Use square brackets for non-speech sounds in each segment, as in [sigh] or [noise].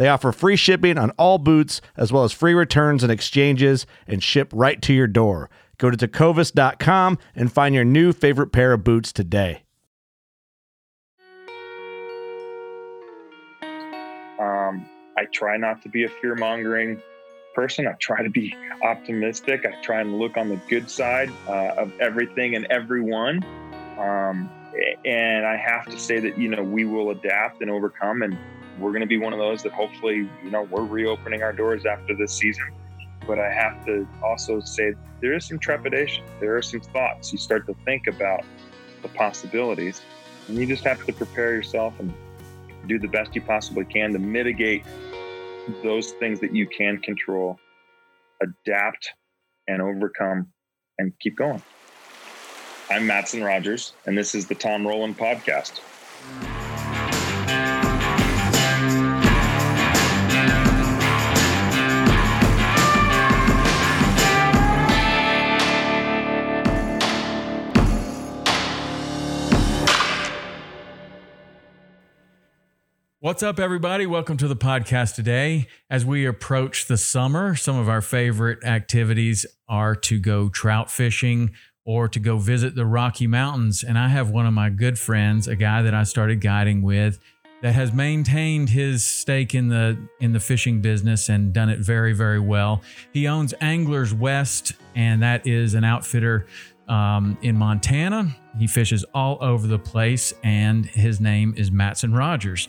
They offer free shipping on all boots, as well as free returns and exchanges, and ship right to your door. Go to tecovas.com and find your new favorite pair of boots today. Um, I try not to be a fear mongering person. I try to be optimistic. I try and look on the good side uh, of everything and everyone. Um, and I have to say that, you know, we will adapt and overcome. And we're going to be one of those that hopefully, you know, we're reopening our doors after this season. But I have to also say there is some trepidation. There are some thoughts. You start to think about the possibilities, and you just have to prepare yourself and do the best you possibly can to mitigate those things that you can control, adapt and overcome, and keep going. I'm Matson Rogers, and this is the Tom Rowland Podcast. What's up, everybody? Welcome to the podcast today. As we approach the summer, some of our favorite activities are to go trout fishing or to go visit the Rocky Mountains. And I have one of my good friends, a guy that I started guiding with, that has maintained his stake in the in the fishing business and done it very, very well. He owns Anglers West, and that is an outfitter um, in Montana. He fishes all over the place, and his name is Matson Rogers.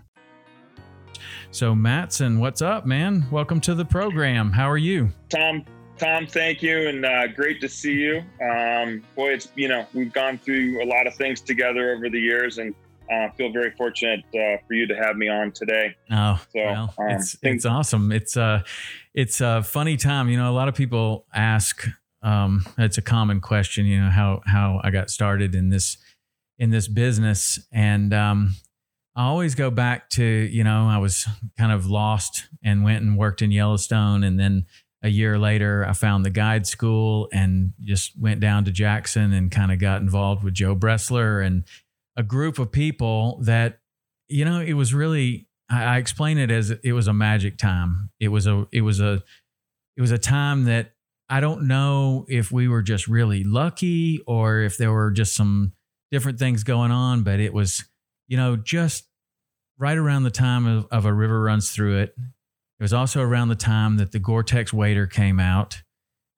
So, Matson, what's up, man? Welcome to the program. How are you? Tom, Tom, thank you, and uh, great to see you. Um, boy, it's you know we've gone through a lot of things together over the years, and uh, feel very fortunate uh, for you to have me on today. Oh, so well, um, it's think- it's awesome. It's uh it's a funny time. You know, a lot of people ask. Um, it's a common question. You know how how I got started in this in this business, and um, I always go back to, you know, I was kind of lost and went and worked in Yellowstone. And then a year later, I found the guide school and just went down to Jackson and kind of got involved with Joe Bressler and a group of people that, you know, it was really, I, I explain it as it was a magic time. It was a, it was a, it was a time that I don't know if we were just really lucky or if there were just some different things going on, but it was, you know, just right around the time of, of A River Runs Through It. It was also around the time that the Gore-Tex Wader came out.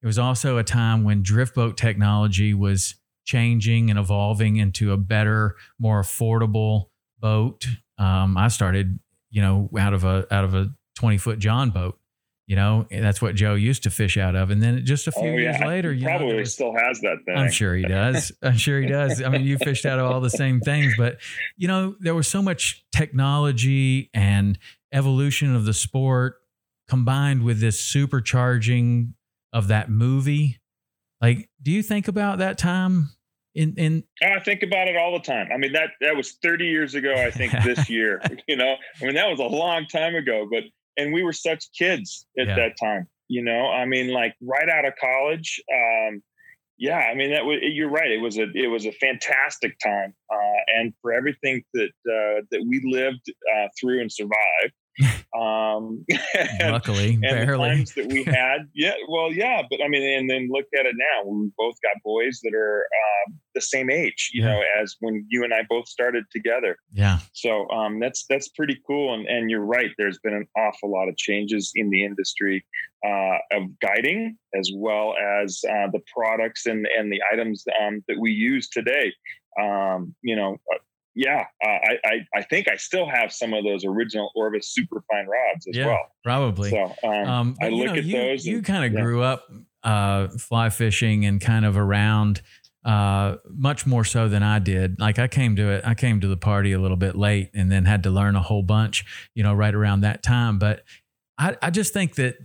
It was also a time when drift boat technology was changing and evolving into a better, more affordable boat. Um, I started, you know, out of a out of a 20 foot John boat, You know, eh, that's what Joe used to fish out of. And then just a few oh, years later, he probably know, was, still has that thing. I'm sure he does. [laughs] I'm sure he does. I mean, you fished out of all the same things, but you know, there was so much technology and evolution of the sport combined with this supercharging of that movie. Like, do you think about that time in in oh, I think about it all the time. I mean that that was 30 years ago I think this [laughs] year, you know. I mean that was a long time ago, but and we were such kids at yeah. that time you know i mean like right out of college um, yeah i mean that was you're right it was a it was a fantastic time uh, and for everything that uh, that we lived uh, through and survived [laughs] um, [laughs] Luckily, and barely. the times that we [laughs] had, yeah, well, yeah, but I mean, and then look at it now. We both got boys that are uh, the same age, you yeah. know, as when you and I both started together. Yeah. So um, that's that's pretty cool. And and you're right. There's been an awful lot of changes in the industry uh, of guiding, as well as uh, the products and and the items um, that we use today. Um, you know, uh, yeah, uh, I, I, I think I still have some of those original Orvis superfine rods as yeah, well. Probably. So um, um, I look know, at you, those. You kind of yeah. grew up uh, fly fishing and kind of around uh, much more so than I did. Like I came to it, I came to the party a little bit late and then had to learn a whole bunch, you know, right around that time. But I, I just think that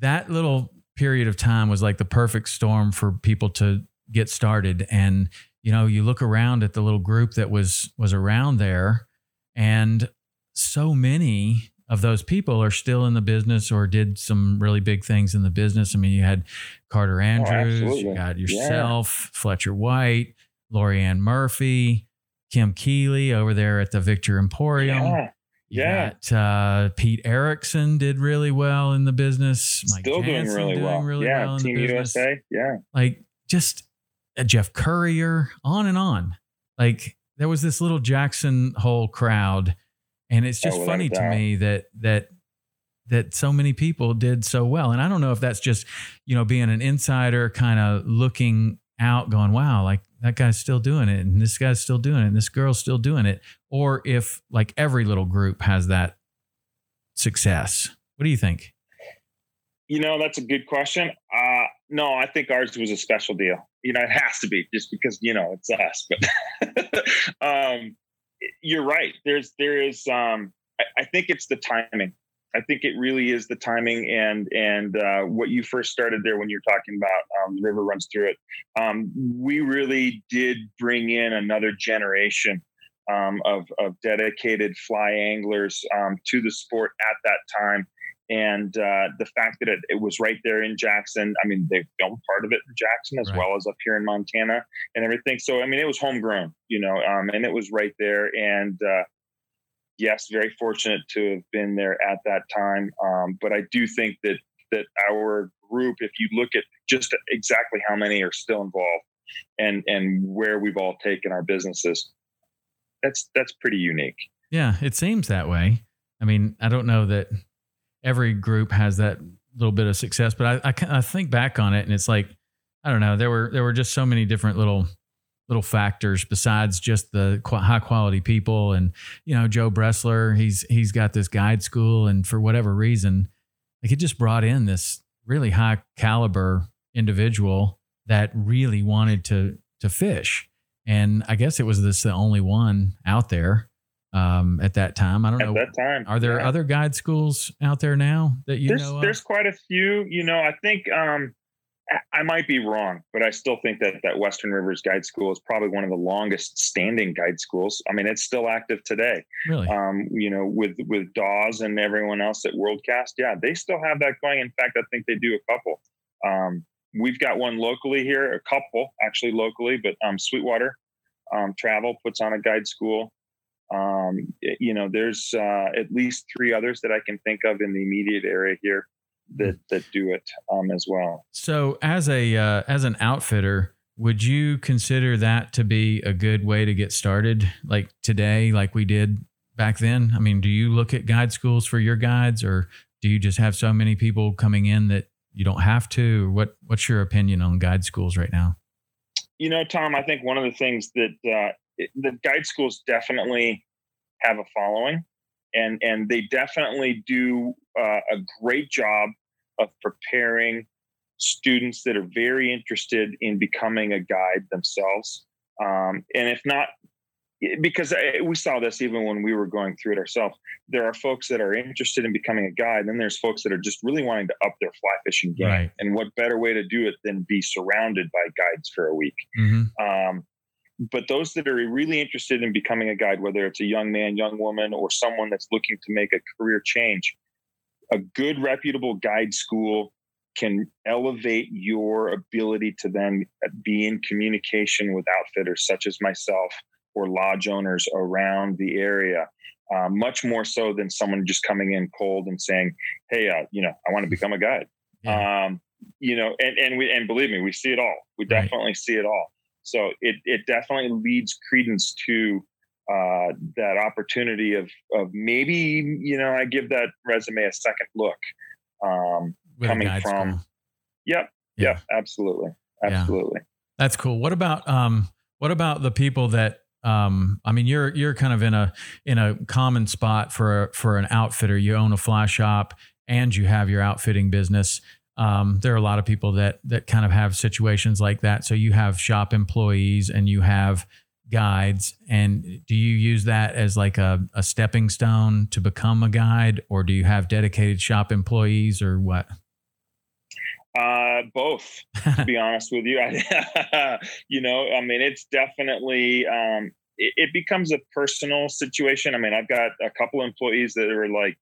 that little period of time was like the perfect storm for people to get started and you know, you look around at the little group that was was around there, and so many of those people are still in the business or did some really big things in the business. I mean, you had Carter oh, Andrews, oh, you got yourself, yeah. Fletcher White, Lori-Ann Murphy, Kim Keeley over there at the Victor Emporium. Yeah. Yeah. Got, uh, Pete Erickson did really well in the business. Mike Still Jansen doing really doing well. Really yeah. well Team USA. Yeah. Like just Jeff Currier, on and on. Like there was this little Jackson Hole crowd, and it's just oh, funny to me that that that so many people did so well. And I don't know if that's just you know being an insider, kind of looking out, going, "Wow, like that guy's still doing it, and this guy's still doing it, and this girl's still doing it," or if like every little group has that success. What do you think? You know, that's a good question. Uh, no, I think ours was a special deal. You know, it has to be just because you know it's us. But [laughs] um, you're right. There's there is. Um, I, I, think it's the timing. I think it really is the timing and and uh, what you first started there when you're talking about um, the river runs through it. Um, we really did bring in another generation um, of of dedicated fly anglers um, to the sport at that time and uh, the fact that it, it, was right there in Jackson. I mean, they filmed part of it in Jackson as right. well as up here in Montana and everything. So I mean, it was homegrown, you know, um, and it was right there. And uh, yes, very fortunate to have been there at that time. Um, but I do think that that our group, if you look at just exactly how many are still involved and and where we've all taken our businesses, that's that's pretty unique. Yeah, it seems that way. I mean, I don't know that every group has that little bit of success. But I, I, I think back on it, and it's like I don't know. There were there were just so many different little little factors besides just the high quality people and you know Joe Bressler he's he's got this guide school and for whatever reason like it just brought in this really high caliber individual that really wanted to to fish and I guess it was this the only one out there um, at that time. I don't at know. At that time, are there yeah. other guide schools out there now that you there's, know? Of? There's quite a few. You know, I think um, I might be wrong, but I still think that that Western Rivers Guide School is probably one of the longest standing guide schools. I mean, it's still active today. Really? Um, you know, with with Dawes and everyone else at WorldCast, yeah, they still have that going. In fact, I think they do a couple. Um, we've got one locally here, a couple actually locally, but um, Sweetwater um, Travel puts on a guide school. Um, you know, there's uh, at least three others that I can think of in the immediate area here that hmm. that do it um, as well. So, as a uh, as an outfitter, would you consider that to be a good way to get started, like today, like we did back then? I mean, do you look at guide schools for your guides, or do you just have so many people coming in that you don't have to? What What's your opinion on guide schools right now? You know, Tom, I think one of the things that uh, the guide schools definitely have a following, and and they definitely do uh, a great job of preparing students that are very interested in becoming a guide themselves. Um, and if not, because we saw this even when we were going through it ourselves, there are folks that are interested in becoming a guide. And then there's folks that are just really wanting to up their fly fishing game. Right. And what better way to do it than be surrounded by guides for a week? Mm-hmm. Um, but those that are really interested in becoming a guide, whether it's a young man, young woman, or someone that's looking to make a career change, a good reputable guide school can elevate your ability to then be in communication with outfitters such as myself or lodge owners around the area. Uh, much more so than someone just coming in cold and saying, "Hey, uh, you know, I want to become a guide." Yeah. Um, you know, and and we and believe me, we see it all. We definitely right. see it all. So it it definitely leads credence to uh, that opportunity of of maybe you know I give that resume a second look. Um, coming from. Yep. Yeah. Yep. Absolutely. Absolutely. Yeah. That's cool. What about um what about the people that um I mean you're you're kind of in a in a common spot for a, for an outfitter. You own a fly shop and you have your outfitting business. Um, there are a lot of people that that kind of have situations like that. So you have shop employees and you have guides and do you use that as like a, a stepping stone to become a guide or do you have dedicated shop employees or what uh, both, to be [laughs] honest with you. [laughs] You know, I mean, it's definitely um, it, it, becomes a personal situation. I mean, I've got a couple employees that are like,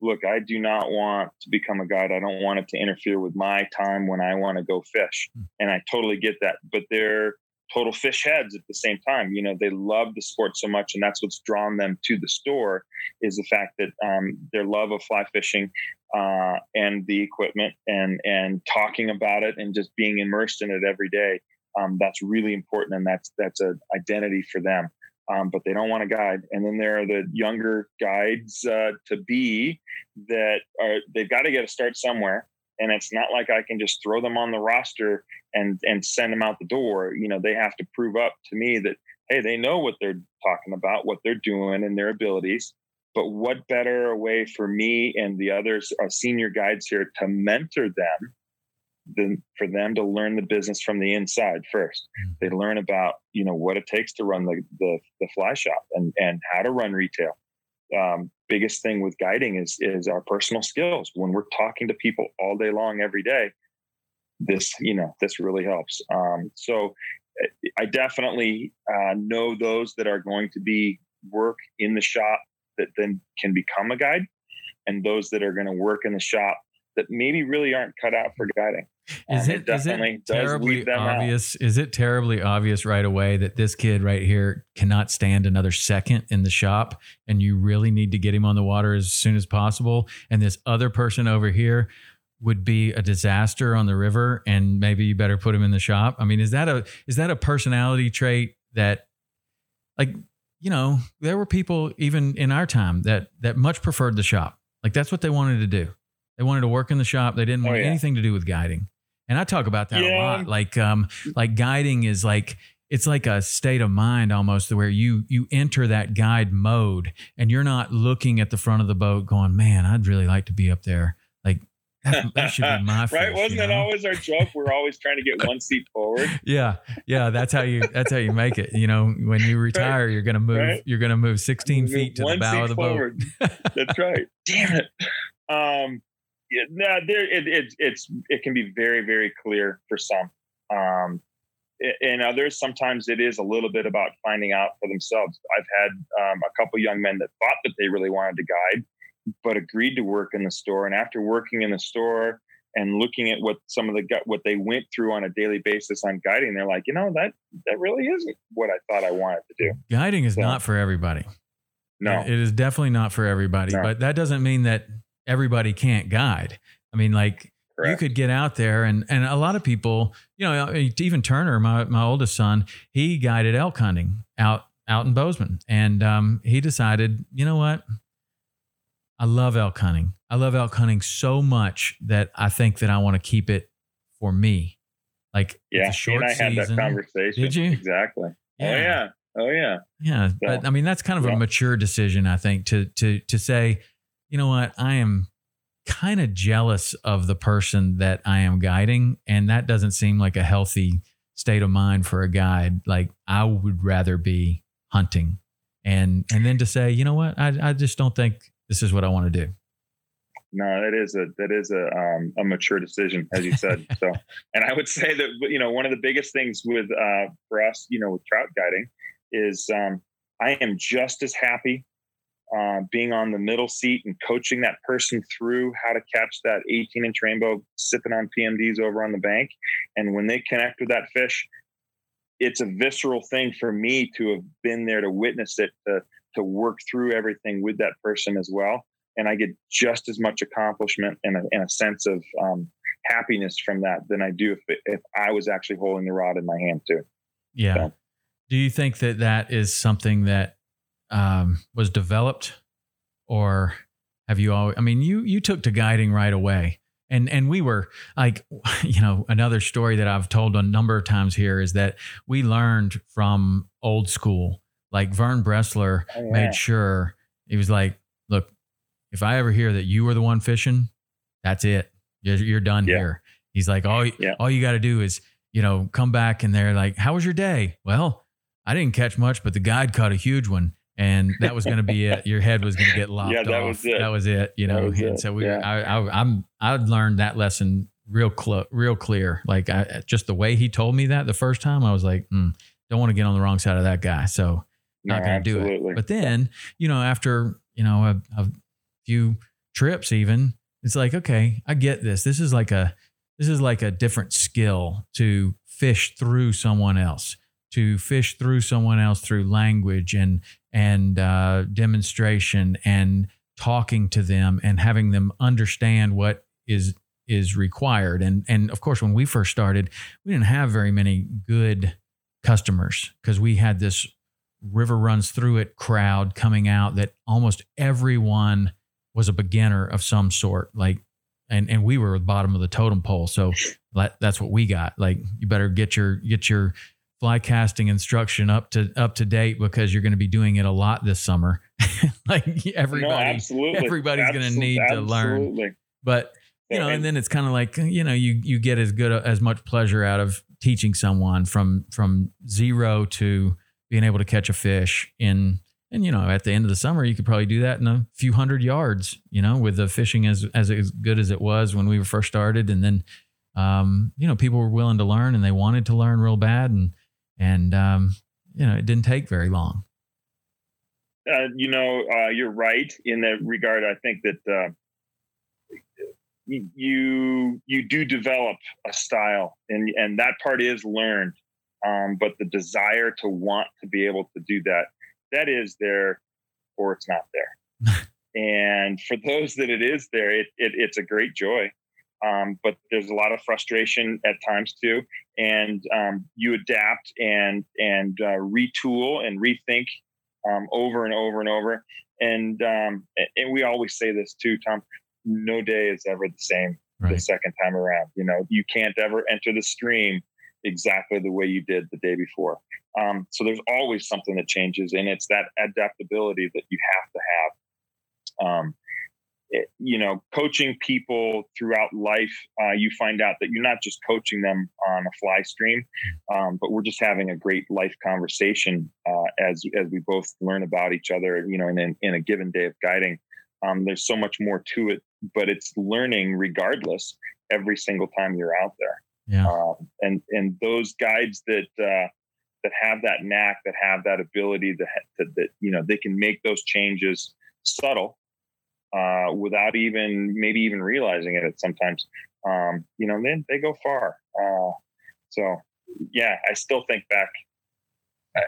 "Look, I do not want to become a guide. I don't want it to interfere with my time when I want to go fish." Hmm. And I totally get that, but they're total fish heads at the same time. You know, they love the sport so much, and that's what's drawn them to the store is the fact that um, their love of fly fishing uh, and the equipment and and talking about it and just being immersed in it every day. Um, that's really important, and that's that's an identity for them. Um, but they don't want a guide. And then there are the younger guides uh, to be that are they've got to get a start somewhere and it's not like I can just throw them on the roster and and send them out the door. You know, they have to prove up to me that hey, they know what they're talking about, what they're doing, and their abilities. But what better way for me and the others, our senior guides here, to mentor them than for them to learn the business from the inside first. Mm. They learn about you know what it takes to run the the, the fly shop and and how to run retail um, biggest thing with guiding is is our personal skills. When we're talking to people all day long, every day, this you know this really helps. Um, so I definitely uh, know those that are going to be work in the shop that then can become a guide, and those that are going to work in the shop that maybe really aren't cut out for guiding. Is it, it is it terribly obvious? Out. Is it terribly obvious right away that this kid right here cannot stand another second in the shop and you really need to get him on the water as soon as possible? And this other person over here would be a disaster on the river and maybe you better put him in the shop. I mean, is that a is that a personality trait that like, you know, there were people even in our time that that much preferred the shop. Like that's what they wanted to do. They wanted to work in the shop. They didn't oh, want oh, yeah. anything to do with guiding. And I talk about that yeah. a lot. Like um like guiding is like it's like a state of mind almost where you you enter that guide mode and you're not looking at the front of the boat going, "Man, I'd really like to be up there." Like that, that should be [laughs] my fish, right. Wasn't that know? always our joke? We're always trying to get one seat forward. [laughs] yeah, yeah. That's how you. That's how you make it. You know, when you retire, right. you're gonna move. Right. You're gonna move 16 feet to the bow of the forward. boat. [laughs] that's right. Damn it. Um, yeah, no, there it, it, it's it can be very very clear for some. Um, in others, sometimes it is a little bit about finding out for themselves. I've had um, a couple young men that thought that they really wanted to guide, but agreed to work in the store. And after working in the store and looking at what some of the what they went through on a daily basis on guiding, they're like, you know, that that really isn't what I thought I wanted to do. Guiding is so, not for everybody. No, it is definitely not for everybody. No. But that doesn't mean that everybody can't guide. I mean, like Correct. you could get out there and and a lot of people, you know, even Turner, my my oldest son, he guided elk hunting out out in Bozeman, and um, he decided, you know what, I love elk hunting. I love elk hunting so much that I think that I want to keep it for me. Like yeah, short and I season. had that conversation. Did you exactly? Yeah. Oh yeah. Oh yeah. Yeah, so, but I mean that's kind of yeah. a mature decision, I think, to to to say, you know what, I am kind of jealous of the person that I am guiding. And that doesn't seem like a healthy state of mind for a guide. Like I would rather be hunting and and then to say, you know what, I, I just don't think this is what I want to do. No, that is a that is a um, a mature decision, as you said. [laughs] so, and I would say that you know one of the biggest things with uh, for us, you know, with trout guiding, is um, I am just as happy uh, being on the middle seat and coaching that person through how to catch that 18 inch rainbow, sipping on PMDs over on the bank, and when they connect with that fish, it's a visceral thing for me to have been there to witness it, to to work through everything with that person as well and I get just as much accomplishment and a, and a sense of um, happiness from that than I do if if I was actually holding the rod in my hand too. Yeah. So. Do you think that that is something that um, was developed, or have you always? I mean, you you took to guiding right away, and and we were like, [laughs] you know, another story that I've told a number of times here is that we learned from old school. Like Vern Bressler oh, yeah. made sure he was like, look, if I ever hear that you were the one fishing, that's it. You're, you're done yeah. here. He's like, all, yeah. all you got to do is, you know, come back and they're like, how was your day? Well, I didn't catch much, but the guide caught a huge one. And that was going to be it. Your head was going to get lopped yeah, that off. Was it. That was it. You know, and it. so we, yeah. I, I, I'm, I learned that lesson real cl- real clear. Like I, just the way he told me that the first time, I was like, mm, don't want to get on the wrong side of that guy. So not no, going to do it. But then, you know, after, you know, a, a few trips even it's like okay i get this this is like a this is like a different skill to fish through someone else to fish through someone else through language and and uh, demonstration and talking to them and having them understand what is is required. And and of course when we first started we didn't have very many good customers because we had this river runs through it crowd coming out that almost everyone was a beginner of some sort like and and we were at the bottom of the totem pole. So that, that's what we got. Like you better get your get your fly casting instruction up to up to date because you're going to be doing it a lot this summer. [laughs] Like everybody no, everybody's going to need to learn. but you know and then it's kind of like you know you you get as good as much pleasure out of teaching someone from from zero to being able to catch a fish in and you know, at the end of the summer, you could probably do that in a few hundred yards. You know, with the fishing as as, as good as it was when we first started, and then um, you know, people were willing to learn and they wanted to learn real bad, and and um, you know, it didn't take very long. Uh, you know, uh, you're right in that regard. I think that uh, you you do develop a style, and and that part is learned. Um, but the desire to want to be able to do that that is there or it's not there. [laughs] and for those that it is there, it, it it's a great joy. Um, but there's a lot of frustration at times too, and um, you adapt and and uh, retool and rethink um, over and over and over. And um, and we always say this too, Tom. No day is ever the same right. the second time around. You know, you can't ever enter the stream exactly the way you did the day before. Um, so there's always something that changes, and it's that adaptability that you have to have. It, you know, coaching people throughout life, uh, you find out that you're not just coaching them on a fly stream, um, but we're just having a great life conversation uh, as as we both learn about each other. You know, in in a given day of guiding, um, there's so much more to it, but it's learning regardless every single time you're out there. Yeah. Um, and and those guides that uh, that have that knack, that have that ability, that that, that you know they can make those changes subtle uh, without even maybe even realizing it. Sometimes, um, you know, they they go far. Uh, so yeah, I still think back. Uh,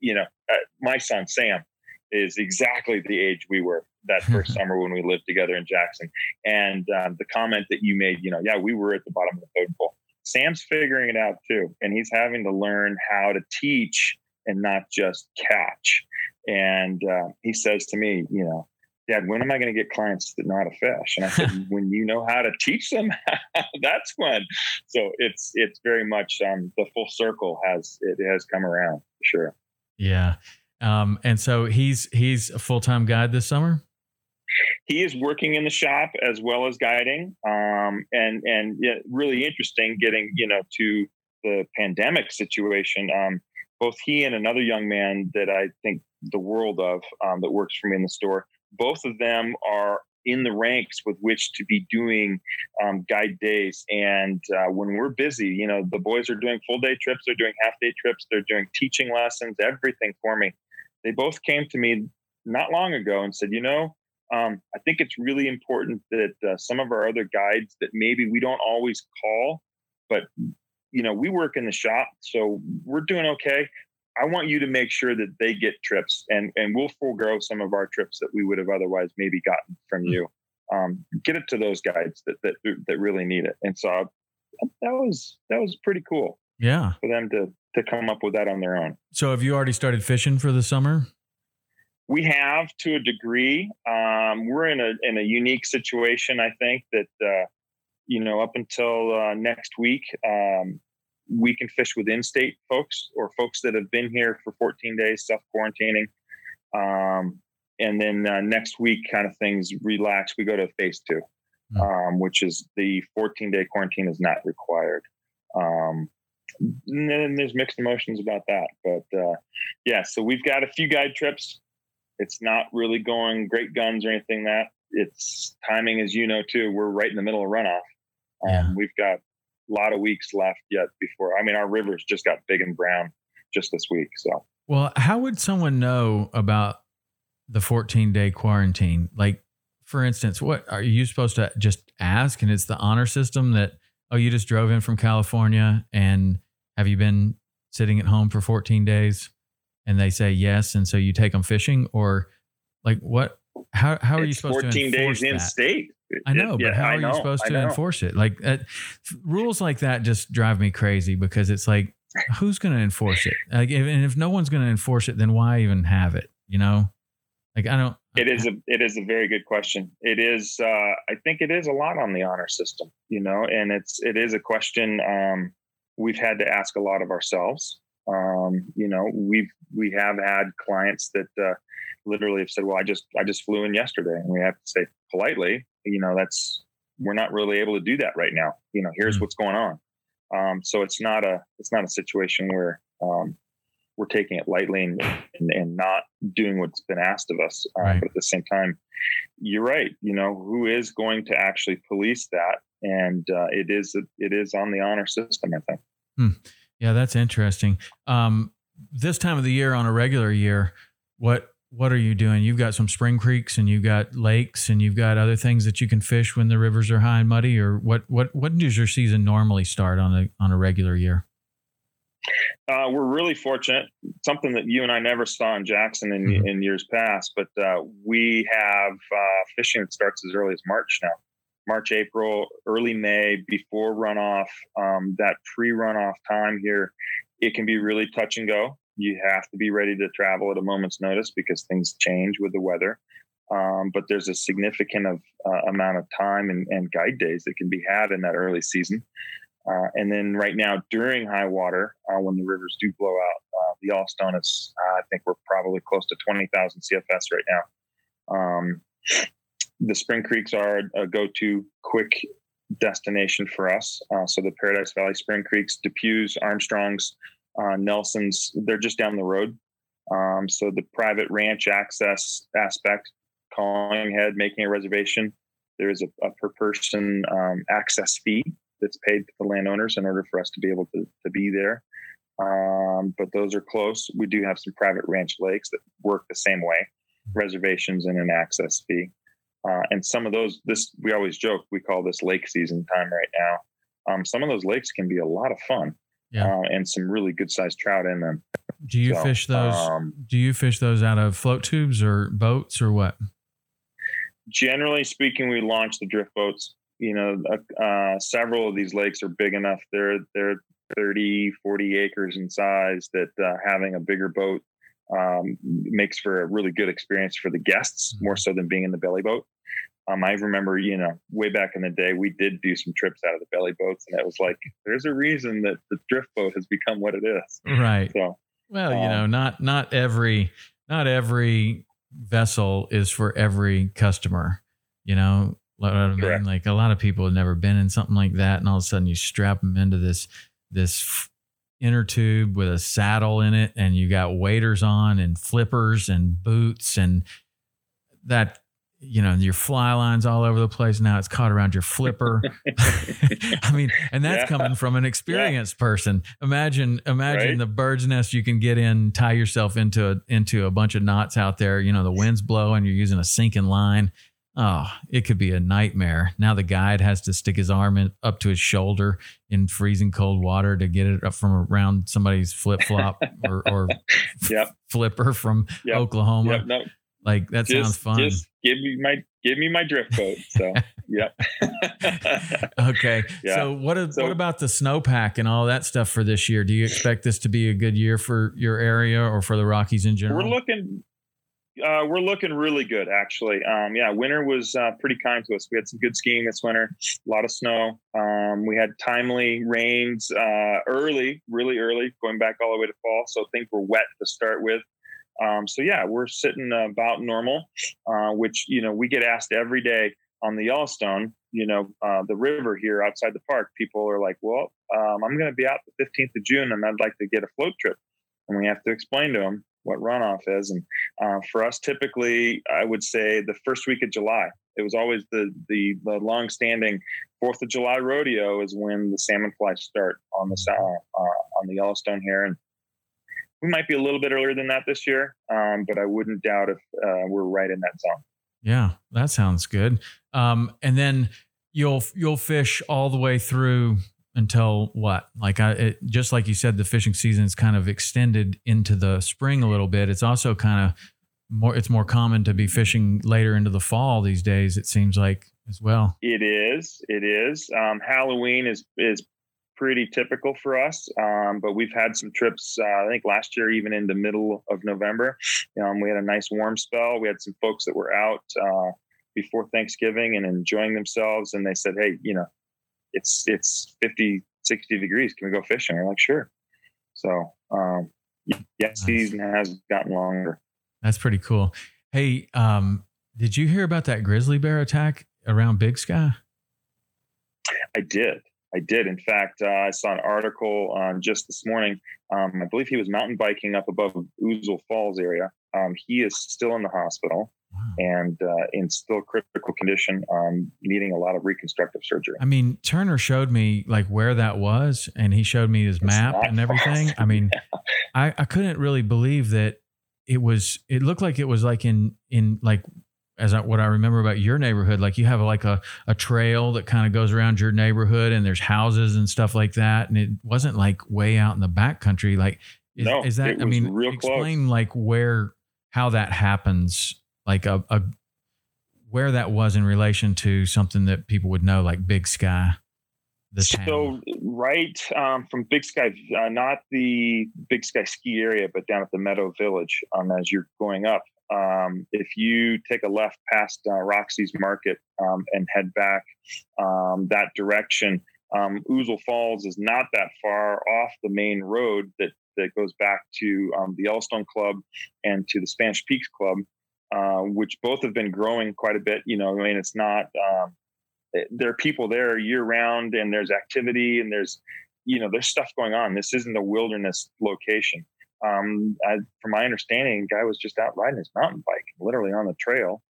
you know, uh, my son Sam is exactly the age we were that [laughs] first summer when we lived together in Jackson. And um, the comment that you made, you know, yeah, we were at the bottom of the food pole. Sam's figuring it out too, and he's having to learn how to teach and not just catch. And uh, he says to me, you know, Dad, when am I going to get clients that know how to fish? And I said, [laughs] when you know how to teach them, [laughs] that's when. So it's it's very much um, the full circle has it has come around for sure. Yeah, um, and so he's he's a full time guide this summer. he is working in the shop as well as guiding, um, and and yeah, really interesting getting you know to the pandemic situation. Um, both he and another young man that I think the world of um, that works for me in the store. Both of them are in the ranks with which to be doing um, guide days. And uh, when we're busy, you know, the boys are doing full day trips, they're doing half day trips, they're doing teaching lessons, everything for me. They both came to me not long ago and said, you know, um, I think it's really important that uh, some of our other guides that maybe we don't always call, but you know, we work in the shop, so we're doing okay. I want you to make sure that they get trips, and and we'll forego some of our trips that we would have otherwise maybe gotten from hmm. you. Um, get it to those guides that that that really need it. And so that was that was pretty cool. Yeah, for them to to come up with that on their own. So have you already started fishing for the summer? We have to a degree. Um, we're in a in a unique situation. I think that uh, you know up until uh, next week, um, we can fish with in-state folks or folks that have been here for 14 days self quarantining um, and then uh, next week kind of things relax we go to phase two hmm. um, which is the 14 day quarantine is not required. Um, and then there's mixed emotions about that but uh, yeah so we've got a few guide trips. It's not really going great guns or anything that. It's timing as you know too. We're right in the middle of runoff. Yeah. Um, we've got lot of weeks left yet before. I mean, our rivers just got big and brown just this week. So, well, how would someone know about the 14 day quarantine? Like, for instance, what are you supposed to just ask? And it's the honor system that, oh, you just drove in from California and have you been sitting at home for 14 days? And they say yes. And so you take them fishing or like what? How, how are you supposed 14 to 14 days in state. I know, but yeah, how are you supposed to enforce it? Like uh, rules like that just drive me crazy because it's like, who's going to enforce it? Like, if, and if no one's going to enforce it, then why even have it? You know, like I don't. It is a it is a very good question. It is. Uh, I think it is a lot on the honor system. You know, and it's it is a question um, we've had to ask a lot of ourselves. Um, you know, we've we have had clients that uh, literally have said, "Well, I just I just flew in yesterday," and we have to say politely, you know, that's we're not really able to do that right now. You know, here's mm-hmm. what's going on. Um, so it's not a it's not a situation where um, we're taking it lightly and, and, and, not doing what's been asked of us. Uh, right. But at the same time, you're right. You know, who is going to actually police that? And uh, it is it is on the honor system, I think. Hmm. Yeah, that's interesting. Um, this time of the year, on a regular year, what what are you doing? You've got some spring creeks and you've got lakes and you've got other things that you can fish when the rivers are high and muddy. Or what what what does your season normally start on a on a regular year? Uh, we're really fortunate. Something that you and I never saw in Jackson in, mm-hmm. in years past, but uh, we have uh, fishing that starts as early as March now. March, April, early May, before runoff. Um, that pre-runoff time here, it can be really touch and go you have to be ready to travel at a moment's notice because things change with the weather. Um, but there's a significant of, uh, amount of time and, and, guide days that can be had in that early season. Uh, and then right now during high water, uh, when the rivers do blow out, uh, the Yellowstone is, uh, I think we're probably close to 20,000 CFS right now. Um, the Spring Creeks are a go-to quick destination for us. Uh, so the Paradise Valley Spring Creeks, DePuy's, Armstrongs, uh, Nelson's, they're just down the road. Um, so the private ranch access aspect, calling ahead, making a reservation, there is a, a per person um, access fee that's paid to the landowners in order for us to be able to, to be there. Um, but those are close. We do have some private ranch lakes that work the same way, reservations and an access fee. Uh, and some of those, this we always joke, we call this lake season time right now. Um, some of those lakes can be a lot of fun yeah. Uh, and some really good sized trout in them. Do you so, fish those? Um, do you fish those out of float tubes or boats or what? Generally speaking, we launch the drift boats. You know, uh, uh, several of these lakes are big enough. They're they're 30, 40 acres in size that uh, having a bigger boat um, makes for a really good experience for the guests, more so than being in the belly boat. Um, I remember, you know, way back in the day, we did do some trips out of the belly boats, and it was like, there's a reason that the drift boat has become what it is. Right. So, well, um, you know, not not every not every vessel is for every customer. You know what I mean? Like a lot of people have never been in something like that, and all of a sudden you strap them into this this inner tube with a saddle in it, and you got waders on and flippers and boots and that you know, your fly lines all over the place. Now it's caught around your flipper. [laughs] [laughs] I mean, and that's yeah. coming from an experienced yeah. person. Imagine, imagine right? the bird's nest you can get in, tie yourself into a, into a bunch of knots out there. You know, the wind's blowing, you're using a sinking line. Oh, it could be a nightmare. Now the guide has to stick his arm in, up to his shoulder in freezing cold water to get it up from around somebody's flip flop or, or [laughs] yep. flipper from yep. Oklahoma. Yep. No, like that just, sounds fun. Just give me my give me my drift boat. So [laughs] yeah. okay. [laughs] Yeah. So what is, so, what about the snowpack and all that stuff for this year? Do you expect this to be a good year for your area or for the Rockies in general? We're looking uh, we're looking really good, actually. Um, yeah, winter was uh, pretty kind to us. We had some good skiing this winter, a lot of snow. Um, we had timely rains uh, early, really early, going back all the way to fall. So things were wet to start with. Um, so yeah, we're sitting about normal, uh, which you know we get asked every day on the Yellowstone. You know, uh, the river here outside the park. People are like, "Well, um, I'm going to be out the 15th of June, and I'd like to get a float trip." And we have to explain to them what runoff is. And uh, for us, typically, I would say the first week of July. It was always the the, the long-standing Fourth of July rodeo is when the salmon flies start on the uh, on the Yellowstone here, and we might be a little bit earlier than that this year, um, but I wouldn't doubt if uh, we're right in that zone. Yeah, that sounds good. Um, and then you'll you'll fish all the way through until what? Like I, it, just like you said, the fishing season is kind of extended into the spring a little bit. It's also kind of more. It's more common to be fishing later into the fall these days. It seems like as well. It is. It is. Um, Halloween is is pretty typical for us. Um, but we've had some trips, uh, I think last year, even in the middle of November. Um, we had a nice warm spell. We had some folks that were out uh, before Thanksgiving and enjoying themselves. And they said, hey, you know, it's, it's 50, 60 degrees. Can we go fishing? We're like, sure. So, um, yeah, nice. season has gotten longer. That's pretty cool. Hey, um, did you hear about that grizzly bear attack around Big Sky? I did. I did. In fact, uh, I saw an article um, just this morning. Um, I believe he was mountain biking up above Ouzel Falls area. Um, he is still in the hospital and uh, in still critical condition, um, needing a lot of reconstructive surgery. I mean, Turner showed me like where that was, and he showed me his it's map and everything. I mean, [laughs] yeah. I, I couldn't really believe that it was. It looked like it was like in in like as I, what I remember about your neighborhood, like you have like a, a trail that kind of goes around your neighborhood and there's houses and stuff like that. And it wasn't like way out in the back country. Like, is, no, is that, I mean, explain close. like where, how that happens, like a, a, where that was in relation to something that people would know, like Big Sky. The so right um, from Big Sky, uh, not the Big Sky ski area, but down at the Meadow Village. Um, as you're going up, um, if you take a left past uh, Roxy's Market um, and head back um, that direction, um, Ouzel Falls is not that far off the main road that that goes back to um, the Yellowstone Club and to the Spanish Peaks Club, uh, which both have been growing quite a bit. You know, I mean, it's not um, eh, there are people there year round, and there's activity, and there's you know, there's stuff going on. This isn't a wilderness location um, I, from my understanding, guy was just out riding his mountain bike, literally on the trail.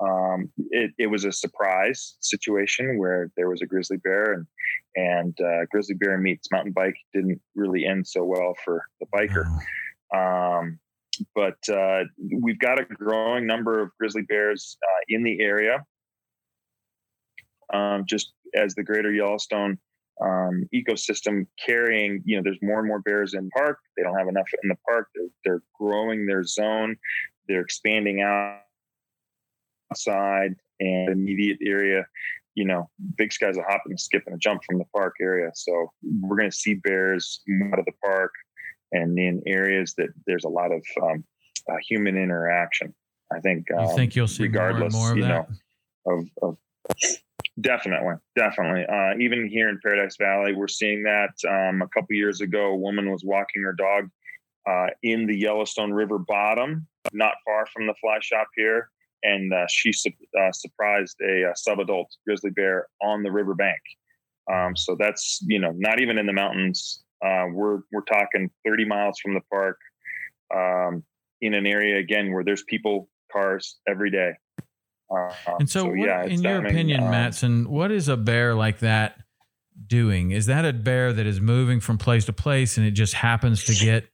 Um, it, it, was a surprise situation where there was a grizzly bear, and and uh, grizzly bear meets mountain bike didn't really end so well for the biker. Um, but uh, we've got a growing number of grizzly bears uh, in the area. Um, just as the greater Yellowstone um, ecosystem carrying, you know, there's more and more bears in park. They don't have enough in the park. They're, they're growing their zone. They're expanding out outside and immediate area. You know, big sky's a hop and a skip and a jump from the park area. So we're going to see bears out of the park and in areas that there's a lot of um, uh, human interaction. I think. Um, you think you'll see regardless, more and more of you know, of, of Definitely, definitely. Uh, even here in Paradise Valley, we're seeing that. Um, a couple years ago, a woman was walking her dog uh, in the Yellowstone River bottom, not far from the fly shop here. And uh, she su- uh, surprised a, a, subadult grizzly bear on the riverbank. Um, so that's you know not even in the mountains. Uh, we're we're talking 30 miles from the park, um, in an area again where there's people, cars every day. Uh, and so, so what, yeah, in your opinion, um, Matson, what is a bear like that doing? Is that a bear that is moving from place to place and it just happens to get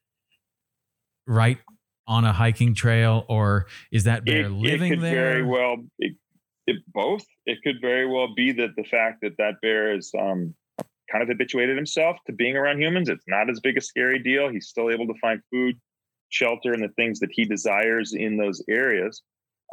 right on a hiking trail, or is that bear it, living it could there? Very well, it, it, both. It could very well be that the fact that that bear is um, kind of habituated himself to being around humans. It's not as big a scary deal. He's still able to find food, shelter, and the things that he desires in those areas.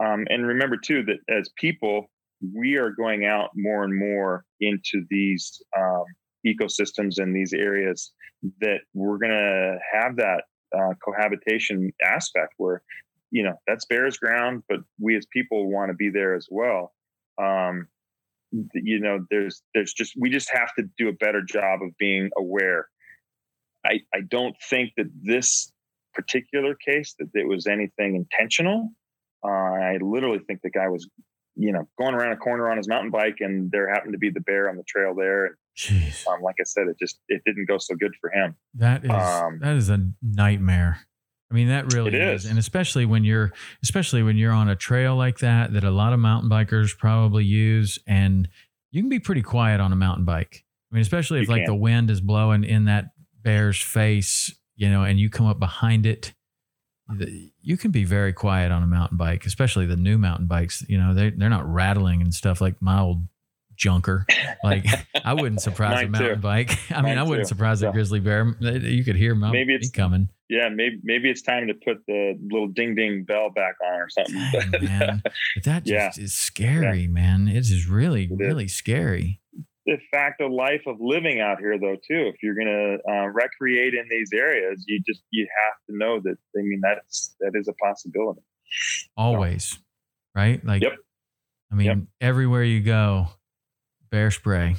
Um, and remember too that as people, we are going out more and more into these um, ecosystems and these areas that we're going to have that uh, cohabitation aspect where you know that's bear's ground but we as people want to be there as well. Um, you know there's there's just we just have to do a better job of being aware. I i don't think that this particular case that it was anything intentional uh, i literally think the guy was you know going around a corner on his mountain bike and there happened to be the bear on the trail there Jeez. Um, like I said, it just it didn't go so good for him. That is um, that is a nightmare. I mean, that really is. is. and especially when you're especially when you're on a trail like that that a lot of mountain bikers probably use, and you can be pretty quiet on a mountain bike. I mean, especially if you like can. the wind is blowing in that bear's face, you know, and you come up behind it. You can be very quiet on a mountain bike, especially the new mountain bikes. You know, they they're not rattling and stuff like my old junker. Like [laughs] I wouldn't surprise a mountain too. bike. [laughs] I mean, Mine I wouldn't too. surprise yeah. a grizzly bear. You could hear maybe it's, coming. Yeah, maybe maybe it's time to put the little ding ding bell back on or something. Dang, man. [laughs] But that just yeah. is scary, yeah. man. It is really, it really is. scary. The fact of life of living out here, though, too. If you're gonna uh, recreate in these areas, you just you have to know that. I mean, that's that is a possibility. Always, so. right? Like, yep. I mean, yep. everywhere you go, bear spray,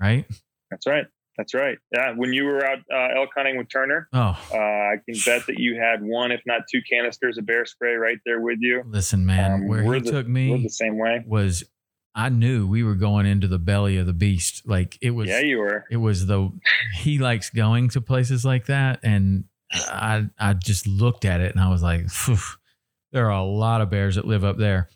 right? That's right. That's right. Yeah. When you were out uh, elk hunting with Turner, oh, uh, I can bet that you had one, if not two canisters of bear spray right there with you. Listen, man, um, where he the, took me the same way was I knew we were going into the belly of the beast. Like it was. Yeah, you were. It was the he likes going to places like that, and I I just looked at it and I was like, there are a lot of bears that live up there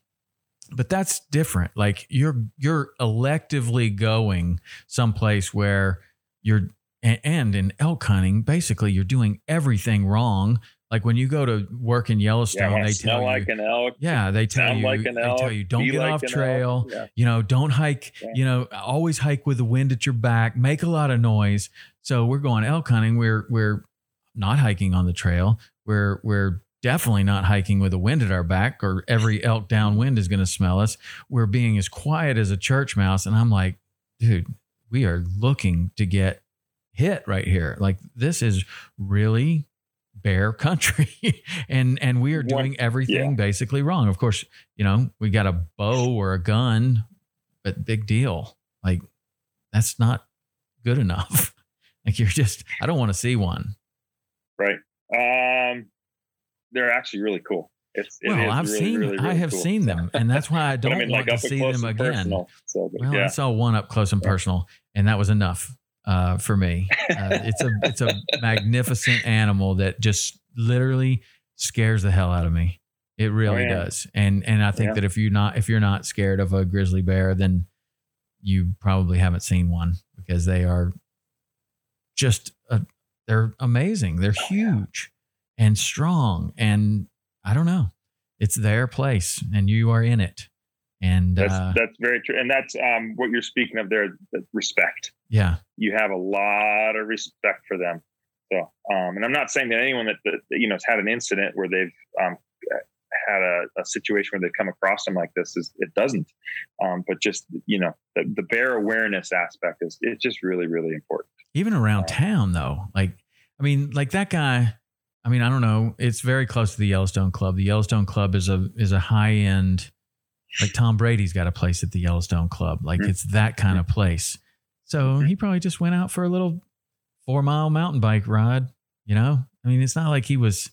but that's different like you're you're electively going someplace where you're and in elk hunting basically you're doing everything wrong like when you go to work in Yellowstone, yeah, they tell like you, an elk. Yeah, they tell you, like they tell you, don't get like off trail. Yeah. You know, don't hike. Yeah. You know, always hike with the wind at your back. Make a lot of noise. So we're going elk hunting. We're we're not hiking on the trail. We're we're definitely not hiking with a wind at our back or every elk downwind is going to smell us. We're being as quiet as a church mouse. And I'm like, dude, we are looking to get hit right here. Like this is really bear country [laughs] and and we are doing everything yeah. basically wrong. Of course, you know, we got a bow or a gun, but big deal. Like that's not good enough. [laughs] like you're just I don't want to see one. Right. Um they're actually really cool. It's, well, I've really, seen, really, really, I have cool. seen them, and that's why I [laughs] don't I mean, want like to see them again. So, well, yeah. I saw one up close and personal, and that was enough uh, for me. Uh, it's a it's a magnificent animal that just literally scares the hell out of me. It really oh, yeah. does, and and I think yeah. that if you're not if you're not scared of a grizzly bear, then you probably haven't seen one because they are just a, they're amazing. They're oh, huge and strong. And I don't know, it's their place and you are in it. And that's, uh, that's very true. And that's um, what you're speaking of there respect. Yeah. You have a lot of respect for them. So, um, and I'm not saying that anyone that, that, you know, has had an incident where they've um, had a, a, situation where they've come across them like this is it doesn't. Um, but just, you know, the, the bear awareness aspect is, it's just really, really important. Even around um, town though, like, I mean, like that guy, I mean, I don't know. It's very close to the Yellowstone Club. The Yellowstone Club is a is a high end, like Tom Brady's got a place at the Yellowstone Club. Like mm-hmm. it's that kind of place. So he probably just went out for a little four mile mountain bike ride. You know, I mean, it's not like he was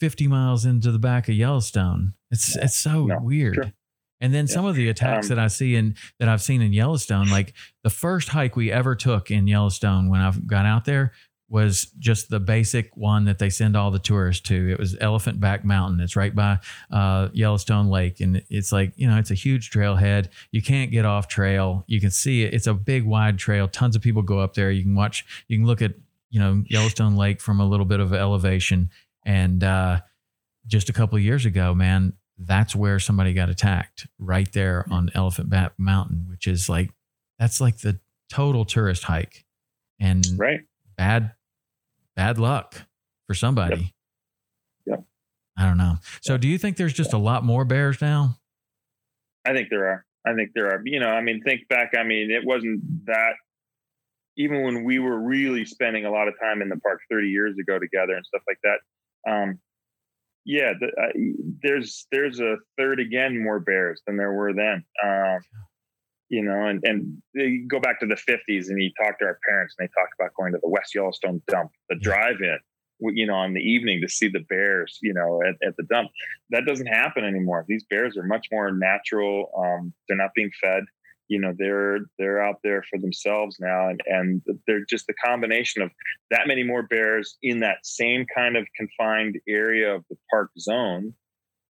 50 miles into the back of Yellowstone. It's no, it's so no, weird. Sure. And then yeah. some of the attacks um, that I see in that I've seen in Yellowstone, like the first hike we ever took in Yellowstone when I got out there was just the basic one that they send all the tourists to. It was Elephant Back Mountain. It's right by uh, Yellowstone Lake, and it's like you know it's a huge trailhead. You can't get off trail. You can see it. It's a big wide trail. Tons of people go up there. You can watch. You can look at you know Yellowstone Lake from a little bit of elevation. And uh, just a couple years ago, man, that's where somebody got attacked right there on Elephant Back Mountain, which is like that's like the total tourist hike, and right bad bad luck for somebody. Yep. yep. I don't know. So, do you think there's just a lot more bears now? I think there are. I think there are. You know, I mean, think back. I mean, it wasn't that. Even when we were really spending a lot of time in the park 30 years ago together and stuff like that, um, yeah, the, uh, there's there's a third again more bears than there were then. Um, you know, and, and you go back to the 50s and you talk to our parents and they talk about going to the West Yellowstone dump, the drive in, you know, on the evening to see the bears, you know, at, at the dump. That doesn't happen anymore. These bears are much more natural. Um, they're not being fed. You know, they're they're out there for themselves now, and and they're just the combination of that many more bears in that same kind of confined area of the park zone,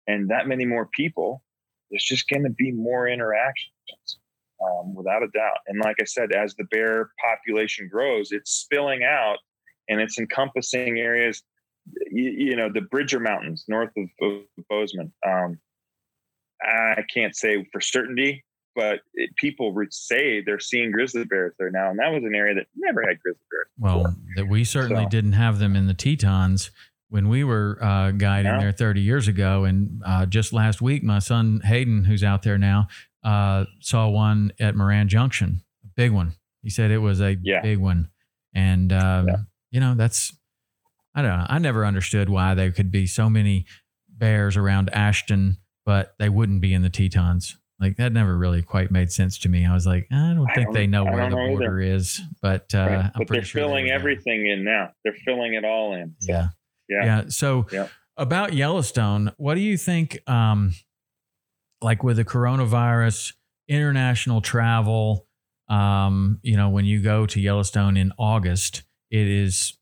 and that many more people. There's just going to be more interactions um, without a doubt. And like I said, as the bear population grows, it's spilling out and it's encompassing areas, you, you know, the Bridger Mountains north of, of Bozeman. Um, I can't say for certainty, but it, people say they're seeing grizzly bears there now, and that was an area that never had grizzly bears. Well, that we certainly so. didn't have them in the Tetons when we were uh, guiding no. there 30 years ago. And uh, just last week, my son Hayden, who's out there now, uh, saw one at Moran Junction, a big one. He said it was a yeah. big one, and um, yeah. you know that's I don't know. I never understood why there could be so many bears around Ashton, but they wouldn't be in the Tetons. Like that never really quite made sense to me. I was like, I don't I think don't, they know where the know border either. is, but uh, right. but they're sure filling they everything in now. They're filling it all in. So, yeah, yeah, yeah. So yeah. about Yellowstone, what do you think? Um, like with the coronavirus, international travel, um, you know, when you go to Yellowstone in August, it is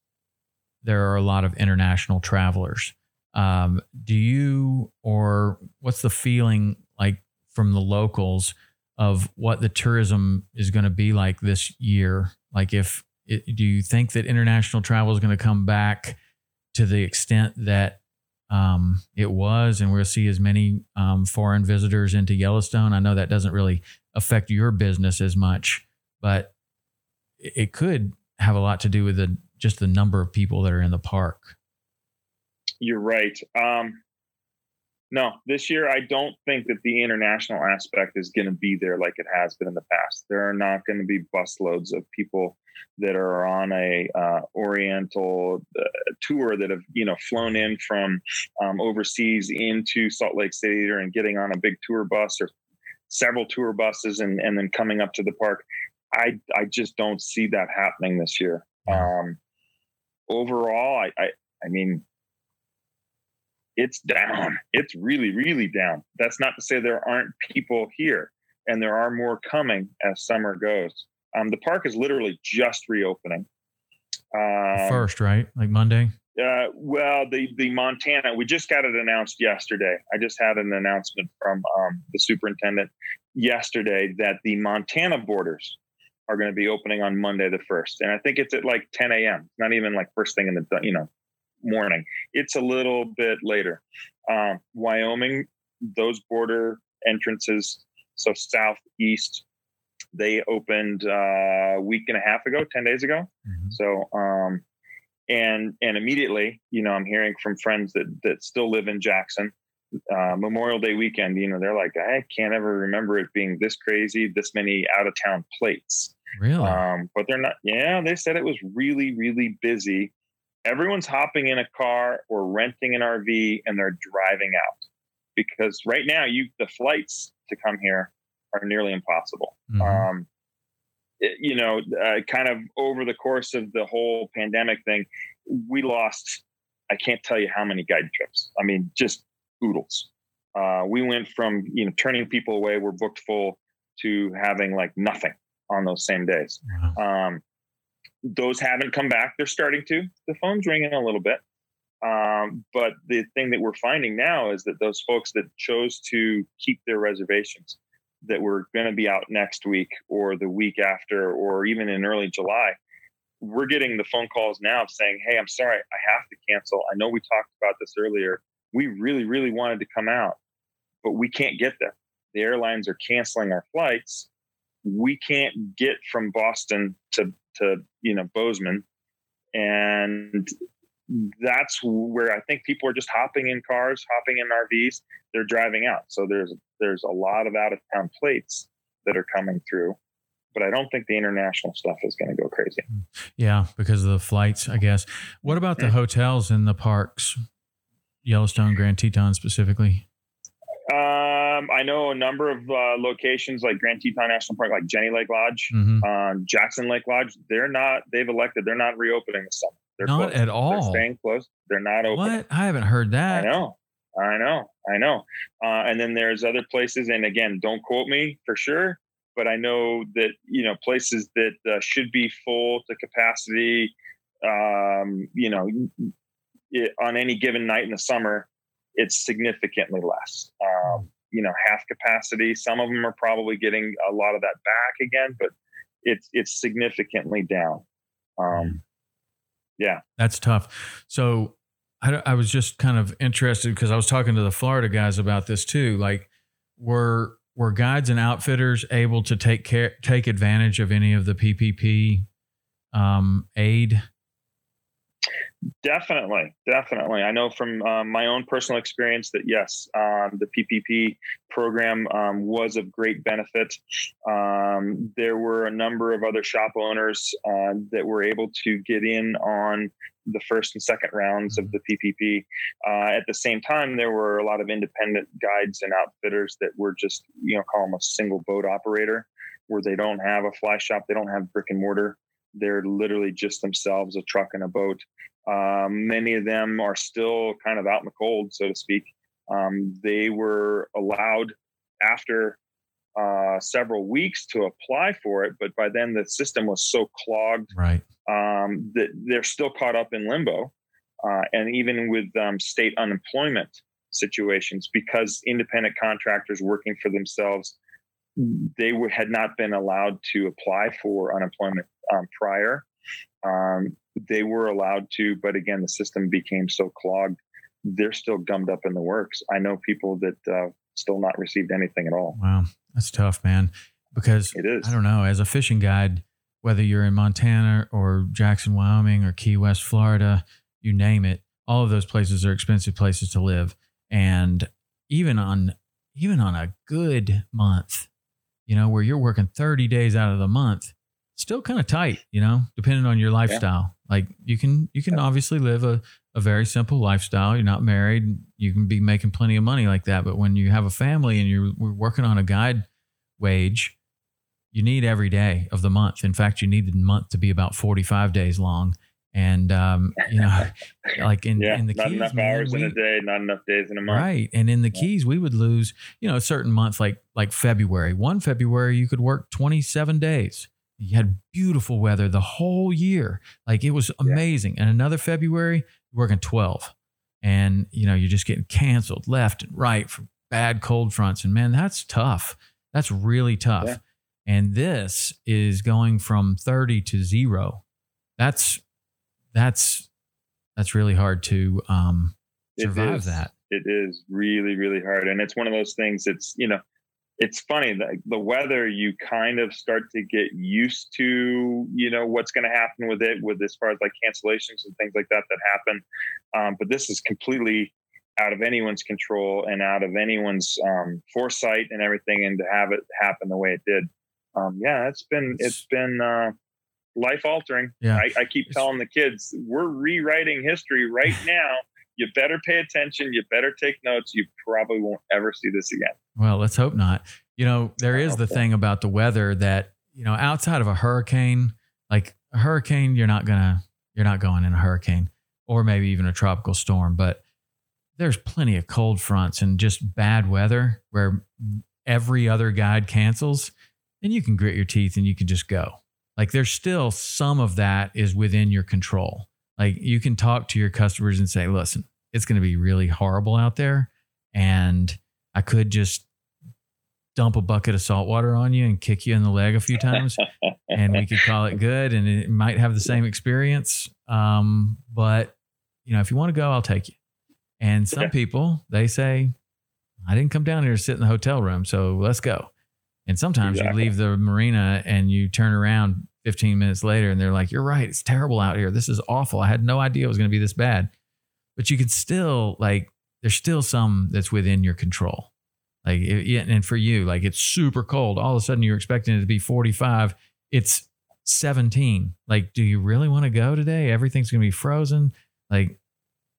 there are a lot of international travelers. Um, do you or what's the feeling like from the locals of what the tourism is going to be like this year? Like, if it, do you think that international travel is going to come back to the extent that um, it was, and we'll see as many um, foreign visitors into Yellowstone. I know that doesn't really affect your business as much, but it could have a lot to do with the just the number of people that are in the park. You're right. Um, no, this year I don't think that the international aspect is going to be there like it has been in the past. There are not going to be busloads of people that are on a uh, Oriental uh, tour that have you know flown in from um, overseas into Salt Lake City and getting on a big tour bus or several tour buses and and then coming up to the park. I I just don't see that happening this year. Um, overall, I, I I mean it's down. It's really, really down. That's not to say there aren't people here, and there are more coming as summer goes. Um, the park is literally just reopening. Um, First, right? Like Monday? Uh, well, the the Montana, we just got it announced yesterday. I just had an announcement from um, the superintendent yesterday that the Montana borders are going to be opening on Monday the first, and I think it's at like 10 a.m. Not even like first thing in the you know morning. It's a little bit later. Um, Wyoming, those border entrances, so southeast they opened uh, a week and a half ago, 10 days ago. Mm-hmm. So, um, and, and immediately, you know, I'm hearing from friends that, that still live in Jackson, uh, Memorial Day weekend, you know, they're like, I can't ever remember it being this crazy, this many out of town plates. Really? Um, but they're not, yeah, they said it was really, really busy. Everyone's hopping in a car or renting an RV and they're driving out because right now you, the flights to come here are nearly impossible. Mm-hmm. Um, it, you know, uh, kind of over the course of the whole pandemic thing, we lost I can't tell you how many guide trips. I mean, just oodles. Uh, we went from you know turning people away, we're booked full, to having like nothing on those same days. Wow. Um, those haven't come back. They're starting to. The phone's ringing a little bit. Um, but the thing that we're finding now is that those folks that chose to keep their reservations, that were going to be out next week or the week after, or even in early July, we're getting the phone calls now saying, Hey, I'm sorry, I have to cancel. I know we talked about this earlier. We really, really wanted to come out, but we can't get there. The airlines are canceling our flights. We can't get from Boston to, to you know, Bozeman. And that's where I think people are just hopping in cars, hopping in RVs. They're driving out. So there's there's a lot of out of town plates that are coming through but I don't think the international stuff is going to go crazy. Yeah, because of the flights, I guess. What about the hotels in the parks, Yellowstone, Grand Teton specifically? Um, I know a number of uh, locations like Grand Teton National Park, like Jenny Lake Lodge, mm-hmm. um, Jackson Lake Lodge. They're not. They've elected. They're not reopening this summer. They're not closed. at all. They're staying closed. They're not open. What? I haven't heard that. I know. I know. I know. Uh, and then there's other places, and again, don't quote me for sure but I know that you know places that uh, should be full to capacity, um, you know, it, on any given night in the summer, it's significantly less. Um, you know, half capacity. Some of them are probably getting a lot of that back again, but it's it's significantly down. Um, yeah, that's tough. So I, I was just kind of interested because I was talking to the Florida guys about this too. Like, we're were guides and outfitters able to take care take advantage of any of the PPP um, aid? Definitely, definitely. I know from um, my own personal experience that yes, um, the PPP program um, was of great benefit. Um, there were a number of other shop owners uh, that were able to get in on the first and second rounds of the PPP. Uh, at the same time, there were a lot of independent guides and outfitters that were just, you know, call them a single boat operator, where they don't have a fly shop, they don't have brick and mortar. They're literally just themselves, a truck and a boat. Um, many of them are still kind of out in the cold, so to speak. Um, they were allowed after uh, several weeks to apply for it, but by then the system was so clogged right. um, that they're still caught up in limbo. Uh, and even with um, state unemployment situations, because independent contractors working for themselves, they had not been allowed to apply for unemployment um, prior. Um, they were allowed to, but again, the system became so clogged. They're still gummed up in the works. I know people that uh, still not received anything at all. Wow, that's tough, man. Because it is. I don't know. As a fishing guide, whether you're in Montana or Jackson, Wyoming, or Key West, Florida, you name it, all of those places are expensive places to live. And even on even on a good month, you know, where you're working 30 days out of the month, still kind of tight, you know, depending on your lifestyle. Yeah. Like you can you can yeah. obviously live a, a very simple lifestyle. You're not married. You can be making plenty of money like that. But when you have a family and you're working on a guide wage, you need every day of the month. In fact, you need the month to be about 45 days long. And um, you know, [laughs] like in, yeah, in the not keys, enough man, hours we, in a day, not enough days in a month. Right. And in the keys, we would lose, you know, a certain month like like February. One February you could work 27 days you had beautiful weather the whole year. Like it was amazing. Yeah. And another February, working 12. And, you know, you're just getting canceled left and right from bad cold fronts. And man, that's tough. That's really tough. Yeah. And this is going from 30 to zero. That's, that's, that's really hard to um, survive that. It is really, really hard. And it's one of those things It's you know, it's funny that the weather you kind of start to get used to you know what's going to happen with it with as far as like cancellations and things like that that happen. Um, but this is completely out of anyone's control and out of anyone's um, foresight and everything and to have it happen the way it did. Um, yeah it's been it's been uh, life altering yeah. I, I keep telling the kids we're rewriting history right now you better pay attention. You better take notes. You probably won't ever see this again. Well, let's hope not. You know, there is the thing about the weather that, you know, outside of a hurricane, like a hurricane, you're not going to, you're not going in a hurricane. or maybe even a tropical storm. But there's plenty of cold fronts and just bad weather where every other guide cancels, and you can grit your teeth and you can just go. Like there's still some of that is within your control. Like you can talk to your customers and say, listen, it's going to be really horrible out there. And I could just dump a bucket of salt water on you and kick you in the leg a few times and we could call it good and it might have the same experience. Um, but you know, if you want to go, I'll take you. And some people, they say, I didn't come down here to sit in the hotel room, so let's go. And sometimes exactly. you leave the marina and you turn around 15 minutes later and they're like, You're right, it's terrible out here. This is awful. I had no idea it was going to be this bad. But you can still, like, there's still some that's within your control. Like, it, and for you, like, it's super cold. All of a sudden, you're expecting it to be 45. It's 17. Like, do you really want to go today? Everything's going to be frozen. Like,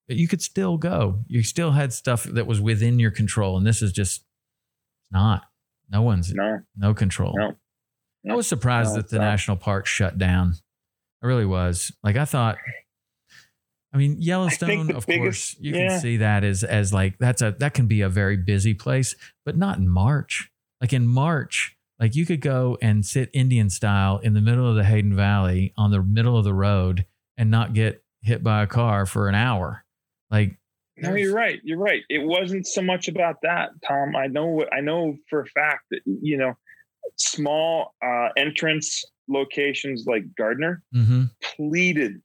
you could still go. You still had stuff that was within your control. And this is just not. No one's no, no control. No. I was surprised no, that the not. national park shut down. I really was. Like I thought I mean Yellowstone I of biggest, course you yeah. can see that as as like that's a that can be a very busy place, but not in March. Like in March, like you could go and sit Indian style in the middle of the Hayden Valley on the middle of the road and not get hit by a car for an hour. Like no, you're right. You're right. It wasn't so much about that, Tom. I know. I know for a fact that you know, small uh, entrance locations like Gardiner mm-hmm. pleaded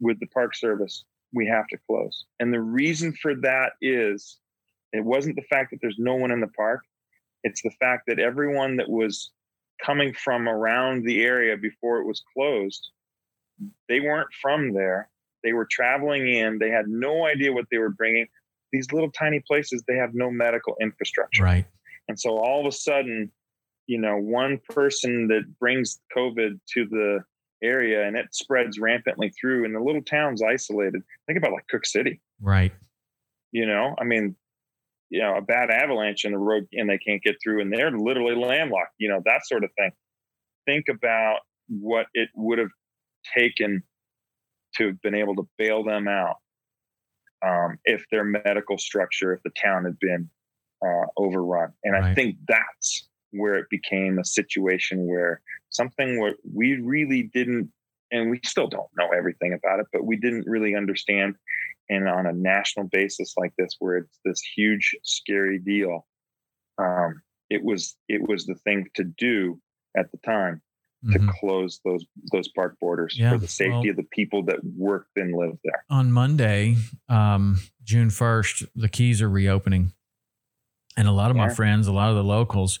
with the Park Service, we have to close. And the reason for that is, it wasn't the fact that there's no one in the park. It's the fact that everyone that was coming from around the area before it was closed, they weren't from there they were traveling in. They had no idea what they were bringing. These little tiny places, they have no medical infrastructure. Right. And so all of a sudden, you know, one person that brings COVID to the area and it spreads rampantly through, and the little town's isolated. Think about like Cooke City. Right. You know, I mean, you know, a bad avalanche in the road and they can't get through and they're literally landlocked, you know, that sort of thing. Think about what it would have taken to have been able to bail them out um, if their medical structure, if the town had been uh, overrun. And right. I think that's where it became a situation where something where we really didn't, and we still don't know everything about it, but we didn't really understand. And on a national basis like this, where it's this huge, scary deal, um, it was it was the thing to do at the time to mm-hmm. close those those park borders yeah, for the safety well, of the people that work and live there. On Monday, um, June first, the keys are reopening, and a lot of yeah. my friends, a lot of the locals.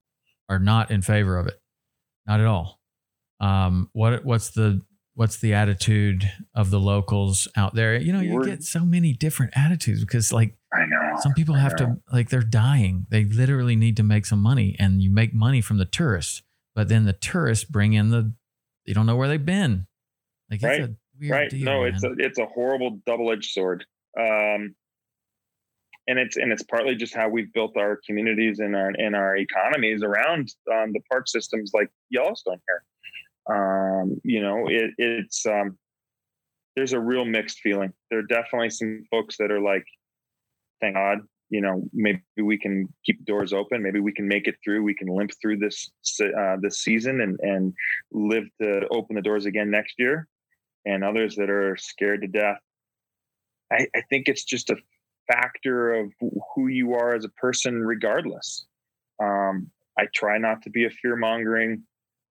Are not in favor of it, not at all. Um, what what's the what's the attitude of the locals out there? You know, you We're, get so many different attitudes because, like, I know some people have to like they're dying. They literally need to make some money, and you make money from the tourists but then the tourists bring in the you don't know where they've been. Like right, right. Deal, no, man. it's a it's a horrible double edged sword. Um, and it's and it's partly just how we've built our communities and our and our economies around um, the park systems like Yellowstone here. Um, you know, it, it's um, there's a real mixed feeling. There are definitely some folks that are like, thank God, you know maybe we can keep doors open maybe we can make it through we can limp through this uh, this season and and live to open the doors again next year and others that are scared to death i, I think it's just a factor of who you are as a person regardless um, i try not to be a fear mongering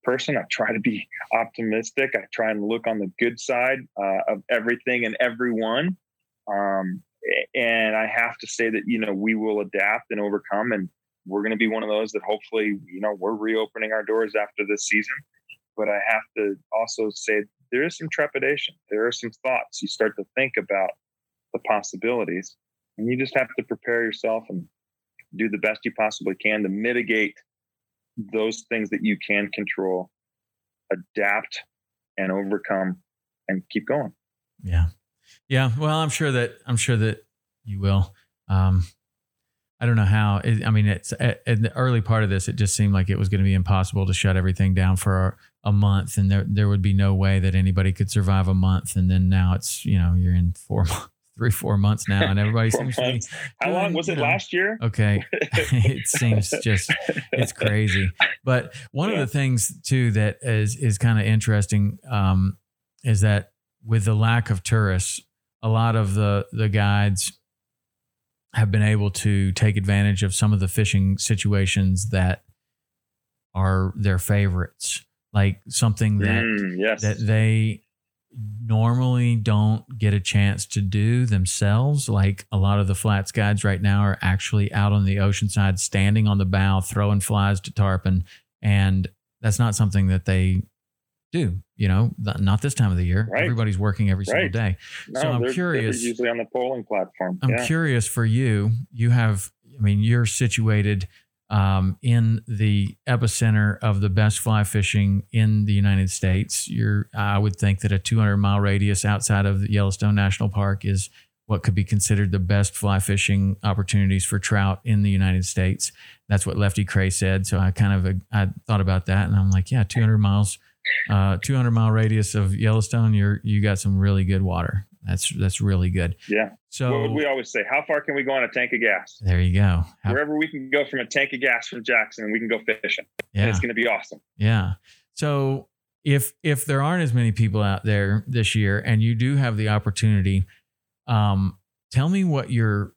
person i try to be optimistic i try and look on the good side uh, of everything and everyone um, and I have to say that you know we will adapt and overcome, and we're going to be one of those that hopefully you know we're reopening our doors after this season. But I have to also say there is some trepidation. There are some thoughts. You start to think about the possibilities, and you just have to prepare yourself and do the best you possibly can to mitigate those things that you can control, adapt and overcome, and keep going. Yeah, yeah. Well, I'm sure that I'm sure that you will. Um, I don't know how. It, I mean, it's at, the early part of this, it just seemed like it was going to be impossible to shut everything down for a, a, month, and there there would be no way that anybody could survive a month. And then now it's you know you're in four, [laughs] three, four months now, and everybody [laughs] seems to be. How long was it know, last year? Okay, [laughs] [laughs] it seems just it's crazy. But one yeah. of the things too that is is kind of interesting um, is that with the lack of tourists, a lot of the the guides have been able to take advantage of some of the fishing situations that are their favorites, like something that mm, yes. that they normally don't get a chance to do themselves. Like a lot of the flats guides right now are actually out on the ocean side, standing on the bow, throwing flies to tarpon, and that's not something that they do. You know, not this time of the year. Right. Everybody's working every single day. No, so I'm curious. They're usually on the poling platform. I'm yeah. curious for you. You have, I mean, you're situated um, in the epicenter of the best fly fishing in the United States. You're, I would think that a 200 mile radius outside of Yellowstone National Park is what could be considered the best fly fishing opportunities for trout in the United States. That's what Lefty Kreh said. So I kind of I thought about that, and I'm like, yeah, 200 miles uh, 200 mile radius of Yellowstone, you're you got some really good water. That's that's really good. Yeah. So what we always say? How far can we go on a tank of gas? There you go. How, Wherever we can go from a tank of gas from Jackson, we can go fishing. Yeah. And it's going to be awesome. Yeah. So if if there aren't as many people out there this year, and you do have the opportunity, um, tell me what your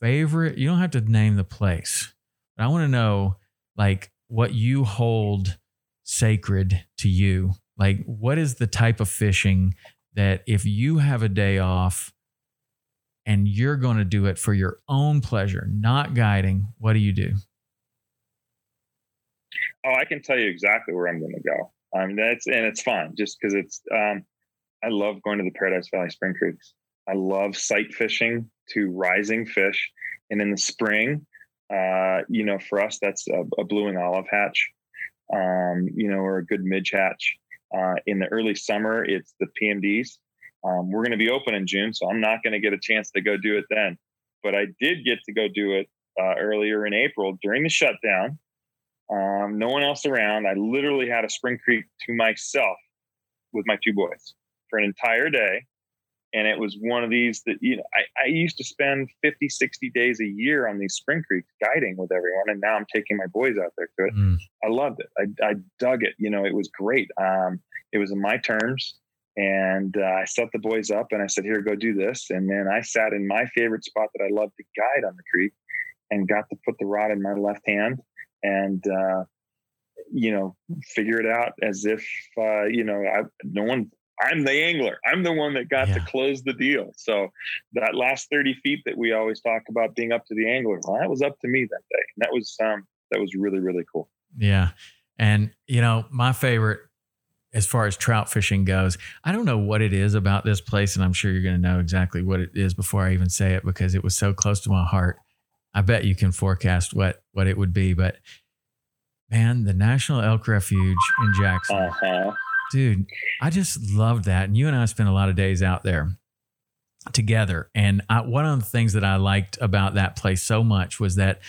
favorite. You don't have to name the place, but I want to know like what you hold sacred to you? Like, what is the type of fishing that if you have a day off and you're going to do it for your own pleasure, not guiding, what do you do? Oh, I can tell you exactly where I'm going to go. Mean, that's and it's fun just because it's. Um, I love going to the Paradise Valley Spring Creeks. I love sight fishing to rising fish, and in the spring, uh, you know, for us that's a, a blue wing olive hatch um, you know, or a good midge hatch. Uh, in the early summer, it's the PMDs. Um, we're going to be open in June, so I'm not going to get a chance to go do it then. But I did get to go do it uh, earlier in April during the shutdown. Um, no one else around. I literally had a Spring Creek to myself with my two boys for an entire day and it was one of these that you know I, I, used to spend 50 60 days a year on these spring creeks guiding with everyone. And now i'm taking my boys out there to it. Mm. i loved it. I, I, dug it. You know it was great. Um, it was in my terms. And uh, i set the boys up and i said here go do this. And then i sat in my favorite spot that i love to guide on the creek and got to put the rod in my left hand and uh, you know figure it out as if uh, you know I, no one I'm the angler. I'm the one that got yeah. to close the deal. So that last 30 feet that we always talk about being up to the angler, well, that was up to me that day. And that was um that was really, really cool. Yeah. And you know, my favorite as far as trout fishing goes, I don't know what it is about this place, and I'm sure you're gonna know exactly what it is before I even say it because it was so close to my heart. I bet you can forecast what what it would be, but man, the National Elk Refuge in Jackson. Uh-huh Dude, I just love that. And you and I spent a lot of days out there together. And I, one of the things that I liked about that place so much was that,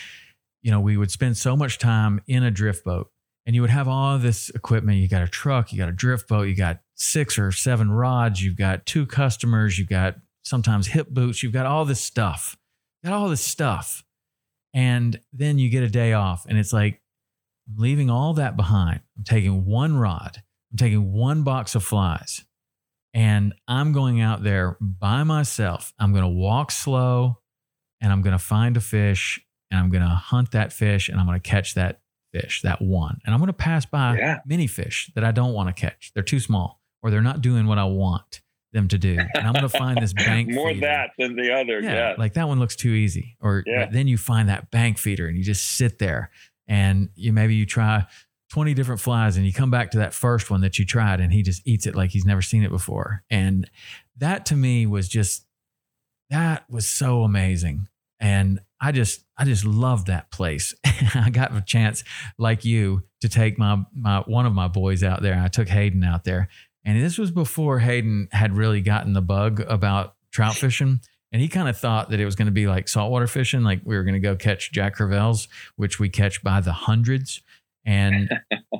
you know, we would spend so much time in a drift boat and you would have all this equipment. You got a truck, you got a drift boat, you got six or seven rods, you've got two customers, you've got sometimes hip boots, you've got all this stuff, you got all this stuff. And then you get a day off and it's like, I'm leaving all that behind. I'm taking one rod I'm taking one box of flies and I'm going out there by myself. I'm going to walk slow and I'm going to find a fish and I'm going to hunt that fish and I'm going to catch that fish, that one. And I'm going to pass by yeah. many fish that I don't want to catch. They're too small or they're not doing what I want them to do. And I'm going to find this [laughs] bank more feeder. that than the other. Yeah, yeah, Like that one looks too easy. Or yeah. then you find that bank feeder and you just sit there and you maybe you try 20 different flies and you come back to that first one that you tried and he just eats it like he's never seen it before. And that to me was just, that was so amazing. And I just, I just loved that place. [laughs] I got a chance like you to take my, my, one of my boys out there. I took Hayden out there and this was before Hayden had really gotten the bug about trout fishing. And he kind of thought that it was going to be like saltwater fishing, like we were going to go catch Jack Crevalles, which we catch by the hundreds and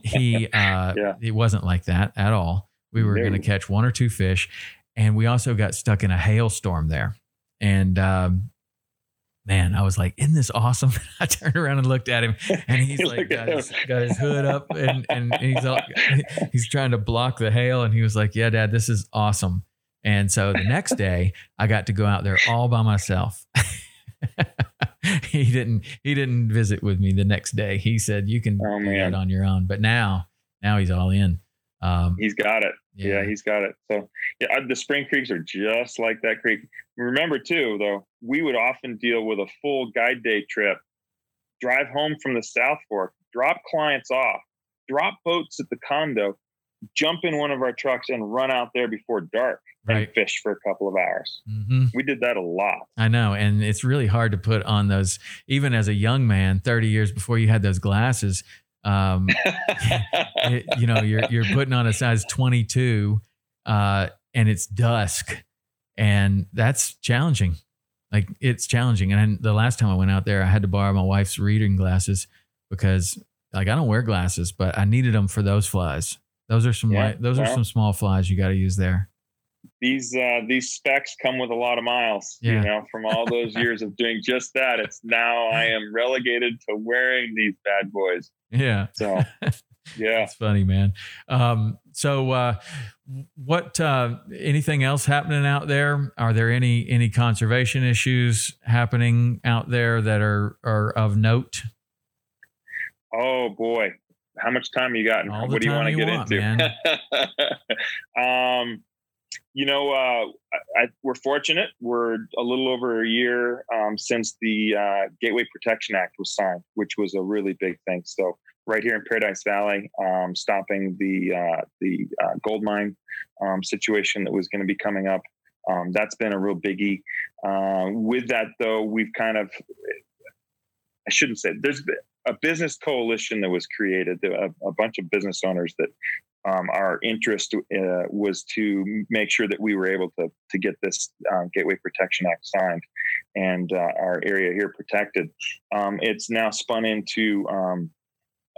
he [laughs] uh yeah. it wasn't like that at all. We were going to catch one or two fish and we also got stuck in a hailstorm there. And um man i was like isn't this awesome? [laughs] I turned around and looked at him and he's [laughs] like got his, got his, hood up and and he's all, he's trying to block the hail and he was like yeah dad this is awesome. And so the next day i got to go out there all by myself [laughs] he didn't he didn't visit with me the next day. He said you can oh, do it on your own. But now now he's all in. Um, he's got it. Yeah. yeah. he's got it. So yeah, the spring creeks are just like that creek. Remember too, though, we would often deal with a full guide day trip, drive home from the South Fork, drop clients off, drop boats at the condo, jump in one of our trucks and run out there before dark right. and fish for a couple of hours. Mm-hmm. We did that a lot. I know. And it's really hard to put on those, even as a young man, 30 years before you had those glasses. Um, [laughs] [laughs] it, you know, you're, you're putting on a size 22 uh, and it's dusk. And that's challenging. Like it's challenging. And the last time I went out there, I had to borrow my wife's reading glasses because like I don't wear glasses, but I needed them for those flies. Those are some yeah, light, those well, are some small flies you got to use there these uh, these specs come with a lot of miles. Yeah. You know, from all those [laughs] years of doing just that, it's now I am relegated to wearing these bad boys. Yeah. So. [laughs] Yeah, it's funny, man. Um, so, uh, what? Uh, anything else happening out there? Are there any any conservation issues happening out there that are are of note? Oh boy, how much time you got? and what do you want to get want, into? [laughs] um, you know, uh, I, we're fortunate. We're a little over a year um, since the uh, Gateway Protection Act was signed, which was a really big thing. So, right here in Paradise Valley, um, stopping the uh, the uh, gold mine um, situation that was going to be coming up. Um, that's been a real biggie. Uh, with that, though, we've kind of I shouldn't say there's a business coalition that was created, a, a bunch of business owners that um, our interest uh, was to make sure that we were able to to get this uh, Gateway Protection Act signed and uh, our area here protected. Um, it's now spun into um,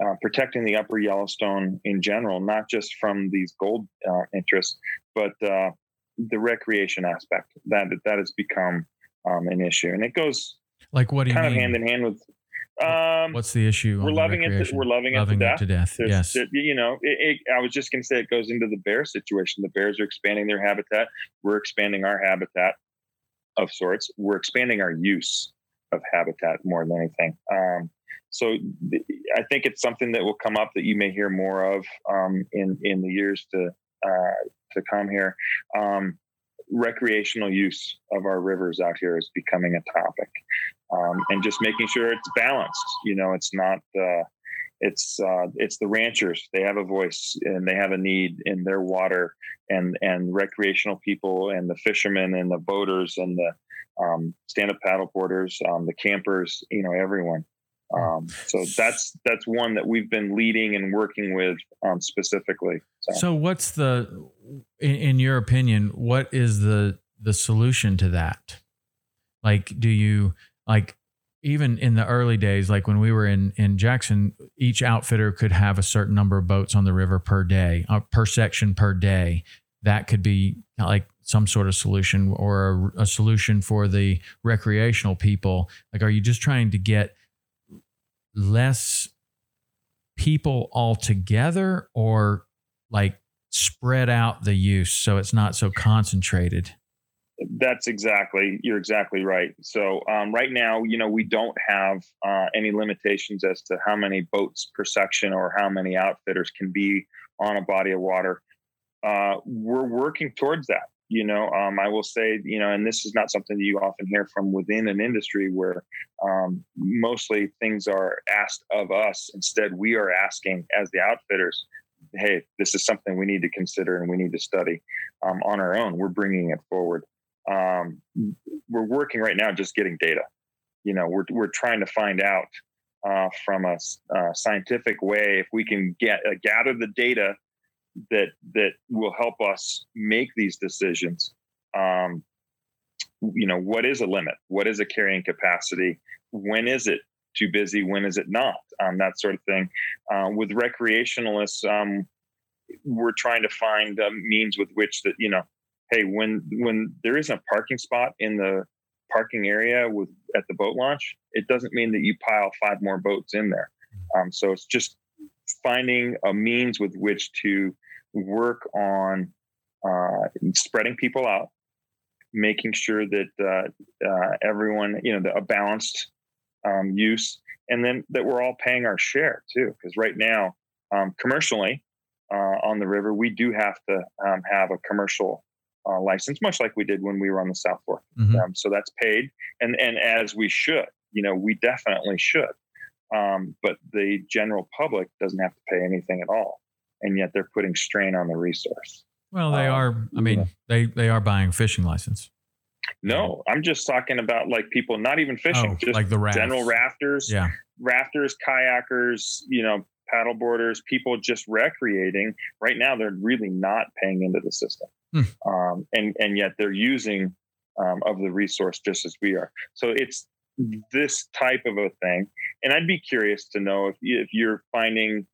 uh, protecting the Upper Yellowstone in general, not just from these gold uh, interests, but uh, the recreation aspect that that has become um, an issue, and it goes like what do you kind mean? of hand in hand with um, What's the issue? We're loving it. To, we're loving, loving it to death. To death. yes. It, you know, it, it, I was just going to say it goes into the bear situation. The bears are expanding their habitat. We're expanding our habitat of sorts. We're expanding our use of habitat more than anything. Um, so th- I think it's something that will come up that you may hear more of um, in in the years to uh, to come here. Um, recreational use of our rivers out here is becoming a topic, um, and just making sure it's balanced. You know, it's not. Uh, it's uh, it's the ranchers. They have a voice and they have a need in their water, and and recreational people and the fishermen and the boaters and the um, stand-up paddleboarders, um, the campers. You know, everyone. Um, so that's that's one that we've been leading and working with um, specifically. So. so. what's the, in, in, your opinion, what is the the solution to that? Like, do you like even in the early days, like when we were in in Jackson, each outfitter could have a certain number of boats on the river per day, uh, per section per day. That could be like some sort of solution or a, a solution for the recreational people. Like, are you just trying to get less people all together, or like spread out the use so it's not so concentrated? That's exactly, you're exactly right. So, um, right now, you know, we don't have uh, any limitations as to how many boats per section or how many outfitters can be on a body of water. Uh, we're working towards that. You know, um, I will say, you know, and this is not something that you often hear from within an industry where um, mostly things are asked of us. Instead, we are asking as the outfitters, hey, this is something we need to consider and we need to study um, on our own. We're bringing it forward. Um, we're working right now just getting data. You know, we're, we're trying to find out uh, from a uh, scientific way if we can get uh, gather the data that that will help us make these decisions. Um, you know, what is a limit? What is a carrying capacity? When is it too busy? When is it not? Um, that sort of thing. Uh, with recreationalists, um, we're trying to find uh, means with which that you know, hey, when when there isn't a parking spot in the parking area with at the boat launch, it doesn't mean that you pile five more boats in there. Um, so it's just finding a means with which to work on uh, spreading people out, making sure that uh, uh, everyone, you know, the, a balanced um, use, and then that we're all paying our share too. Because right now, um, commercially uh, on the river, we do have to um, have a commercial uh, license, much like we did when we were on the South Fork. Mm-hmm. Um, so that's paid, and and as we should, you know, we definitely should. Um, but the general public doesn't have to pay anything at all, and yet they're putting strain on the resource. Well, they um, are. I mean, yeah. they they are buying fishing license. No, I'm just talking about like people not even fishing, oh, just like the rafts. general rafters, yeah, rafters, kayakers, you know, paddleboarders, people just recreating. Right now, they're really not paying into the system, hmm. um, and and yet they're using um, of the resource just as we are. So it's this type of a thing, and I'd be curious to know if if you're finding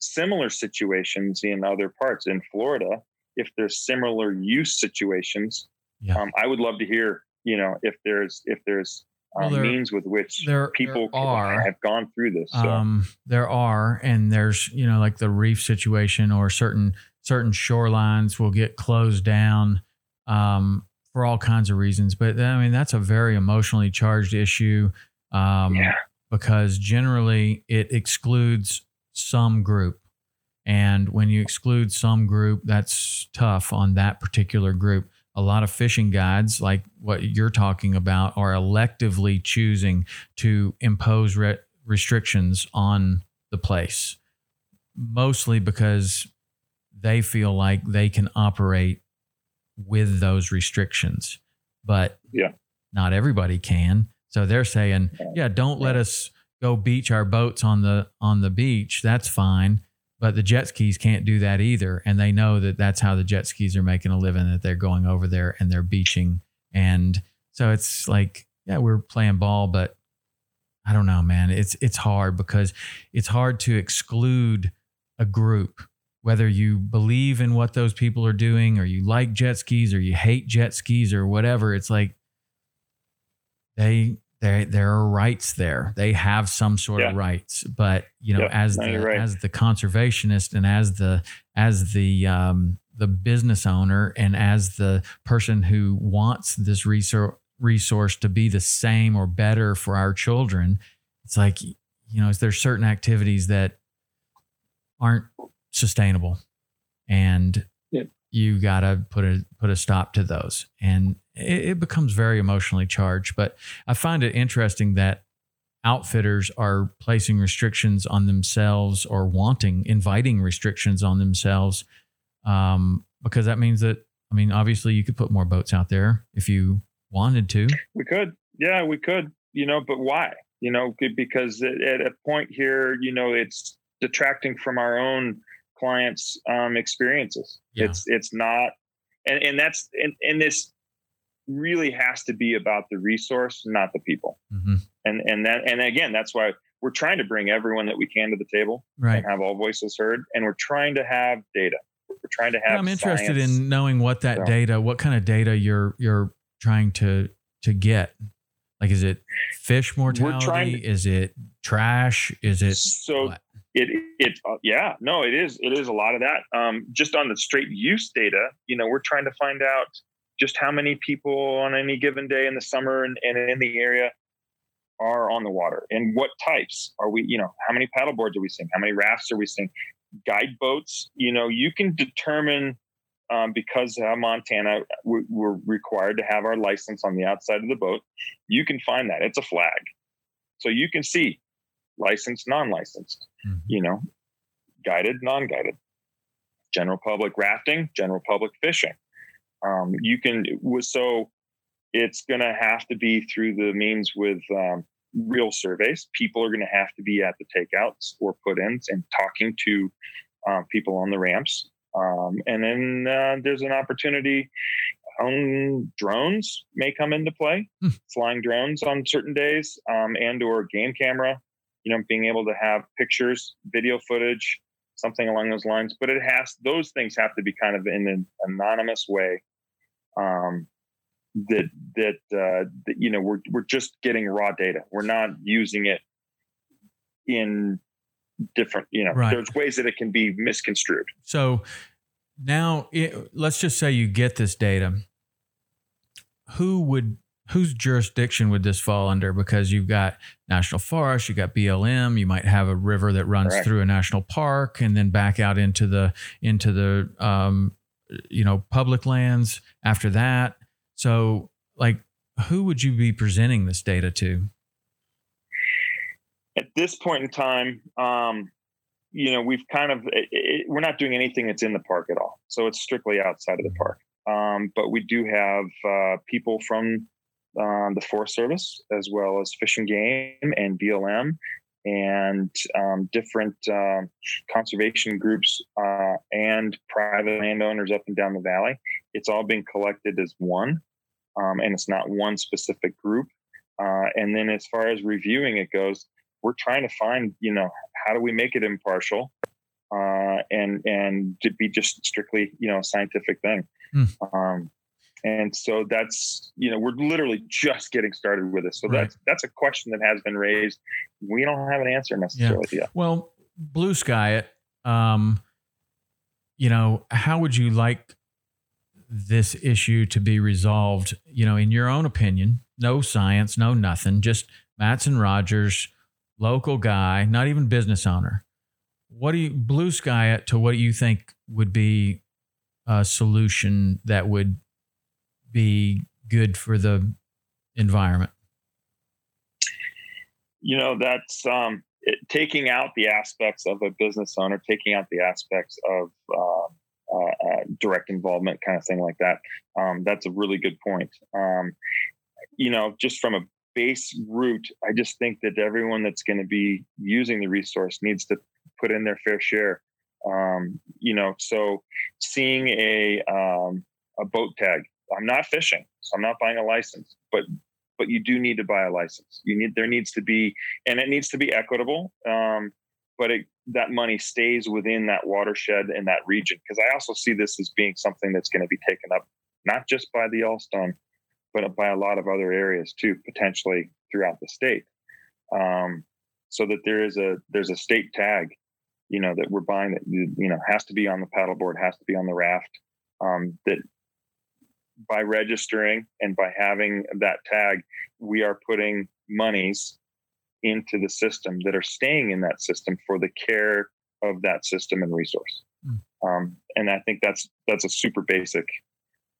similar situations in other parts in Florida. If there's similar use situations, yeah. um, I would love to hear. You know, if there's if there's well, there, means with which there, people there are, have gone through this. So. Um, there are, and there's you know like the reef situation or certain certain shorelines will get closed down um, for all kinds of reasons. But I mean that's a very emotionally charged issue um, yeah. because generally it excludes some group. And when you exclude some group, that's tough on that particular group a lot of fishing guides, like what you're talking about, are electively choosing to impose re- restrictions on the place, mostly because they feel like they can operate with those restrictions. But yeah. not everybody can. So they're saying, yeah, don't let us go beach our boats on the on the beach. That's fine but the jet skis can't do that either and they know that that's how the jet skis are making a living that they're going over there and they're beaching and so it's like yeah we're playing ball but i don't know man it's it's hard because it's hard to exclude a group whether you believe in what those people are doing or you like jet skis or you hate jet skis or whatever it's like they there there are rights there. They have some sort yeah. of rights, but you know, as the right. as the conservationist and as the as the um, the business owner and as the person who wants this resource resource to be the same or better for our children, it's like you know, is there's certain activities that aren't sustainable, and yeah. you got to put a put a stop to those. And it, it becomes very emotionally charged. But I find it interesting that outfitters are placing restrictions on themselves or wanting, inviting restrictions on themselves, um, because that means that I mean, obviously, you could put more boats out there if you wanted to. We could, yeah, we could. You know, but why? You know, because at a point here, you know, it's detracting from our own clients' um, experiences. Yeah. It's it's not, and and that's and, and this really has to be about the resource, not the people. Mm-hmm. And and that and again, that's why we're trying to bring everyone that we can to the table right. and have all voices heard. And we're trying to have data. We're trying to have. I'm interested science. in knowing what that so. data, what kind of data you're you're trying to to get. Like, is it fish mortality? To, is it trash? Is it so? What? It it uh, yeah no it is it is a lot of that. Um, just on the straight use data, you know, we're trying to find out just how many people on any given day in the summer and, and in the area are on the water and what types are we you know how many paddle boards are we seeing how many rafts are we seeing guide boats you know you can determine um, because uh, Montana, we're, we're required to have our license on the outside of the boat. You can find that. It's a flag. So you can see licensed, non licensed, mm-hmm. you know, guided, non guided, general public rafting, general public fishing. Um, you can, so it's going to have to be through the means with um, real surveys. People are going to have to be at the takeouts or put ins and talking to um, people on the ramps. Um, and then uh, there's an opportunity on drones may come into play, hmm. flying drones on certain days, um, and or game camera. You know, being able to have pictures, video footage, something along those lines. But it has those things have to be kind of in an anonymous way. Um, that that, uh, that you know we're we're just getting raw data. We're not using it in different. You know, right. there's ways that it can be misconstrued. So now, it, let's just say you get this data. Who would whose jurisdiction would this fall under? Because you've got national forest, you got BLM, you might have a river that runs Correct. through a national park and then back out into the into the um, you know public lands after that. So, like, who would you be presenting this data to? At this point in time, um, you know, we've kind of it, it, we're not doing anything that's in the park at all, so it's strictly outside of the park. Um, but we do have uh, people from uh, the Forest Service as well as Fish and Game and BLM and um, different uh, conservation groups uh, and private landowners up and down the valley. It's all being collected as one um, and it's not one specific group. Uh, and then as far as reviewing it goes, we're trying to find, you know, how do we make it impartial uh, and and to be just strictly, you know, a scientific thing. Mm. Um, and so that's you know we're literally just getting started with this. So right. that's that's a question that has been raised. We don't have an answer necessarily yeah. yet. Well, blue sky it. Um, you know, how would you like this issue to be resolved, you know, in your own opinion, no science, no nothing, just Matson Rogers, local guy, not even business owner. What do you blue sky it to what do you think would be a solution that would be good for the environment? You know, that's um, it, taking out the aspects of a business owner, taking out the aspects of uh, uh, uh, direct involvement kind of thing like that. Um, that's a really good point. Um, you know, just from a base route, I just think that everyone that's going to be using the resource needs to put in their fair share. Um, you know, so seeing a um, a boat tag, I'm not fishing, so I'm not buying a license, but but you do need to buy a license. You need there needs to be, and it needs to be equitable. Um, but it, that money stays within that watershed and that region. Because I also see this as being something that's going to be taken up not just by the Yellowstone, but by a lot of other areas too, potentially throughout the state. Um, so that there is a there's a state tag, you know, that we're buying that you know has to be on the paddleboard, has to be on the raft. Um, that by registering and by having that tag, we are putting monies into the system that are staying in that system for the care of that system and resource. Mm. Um, and I think that's that's a super basic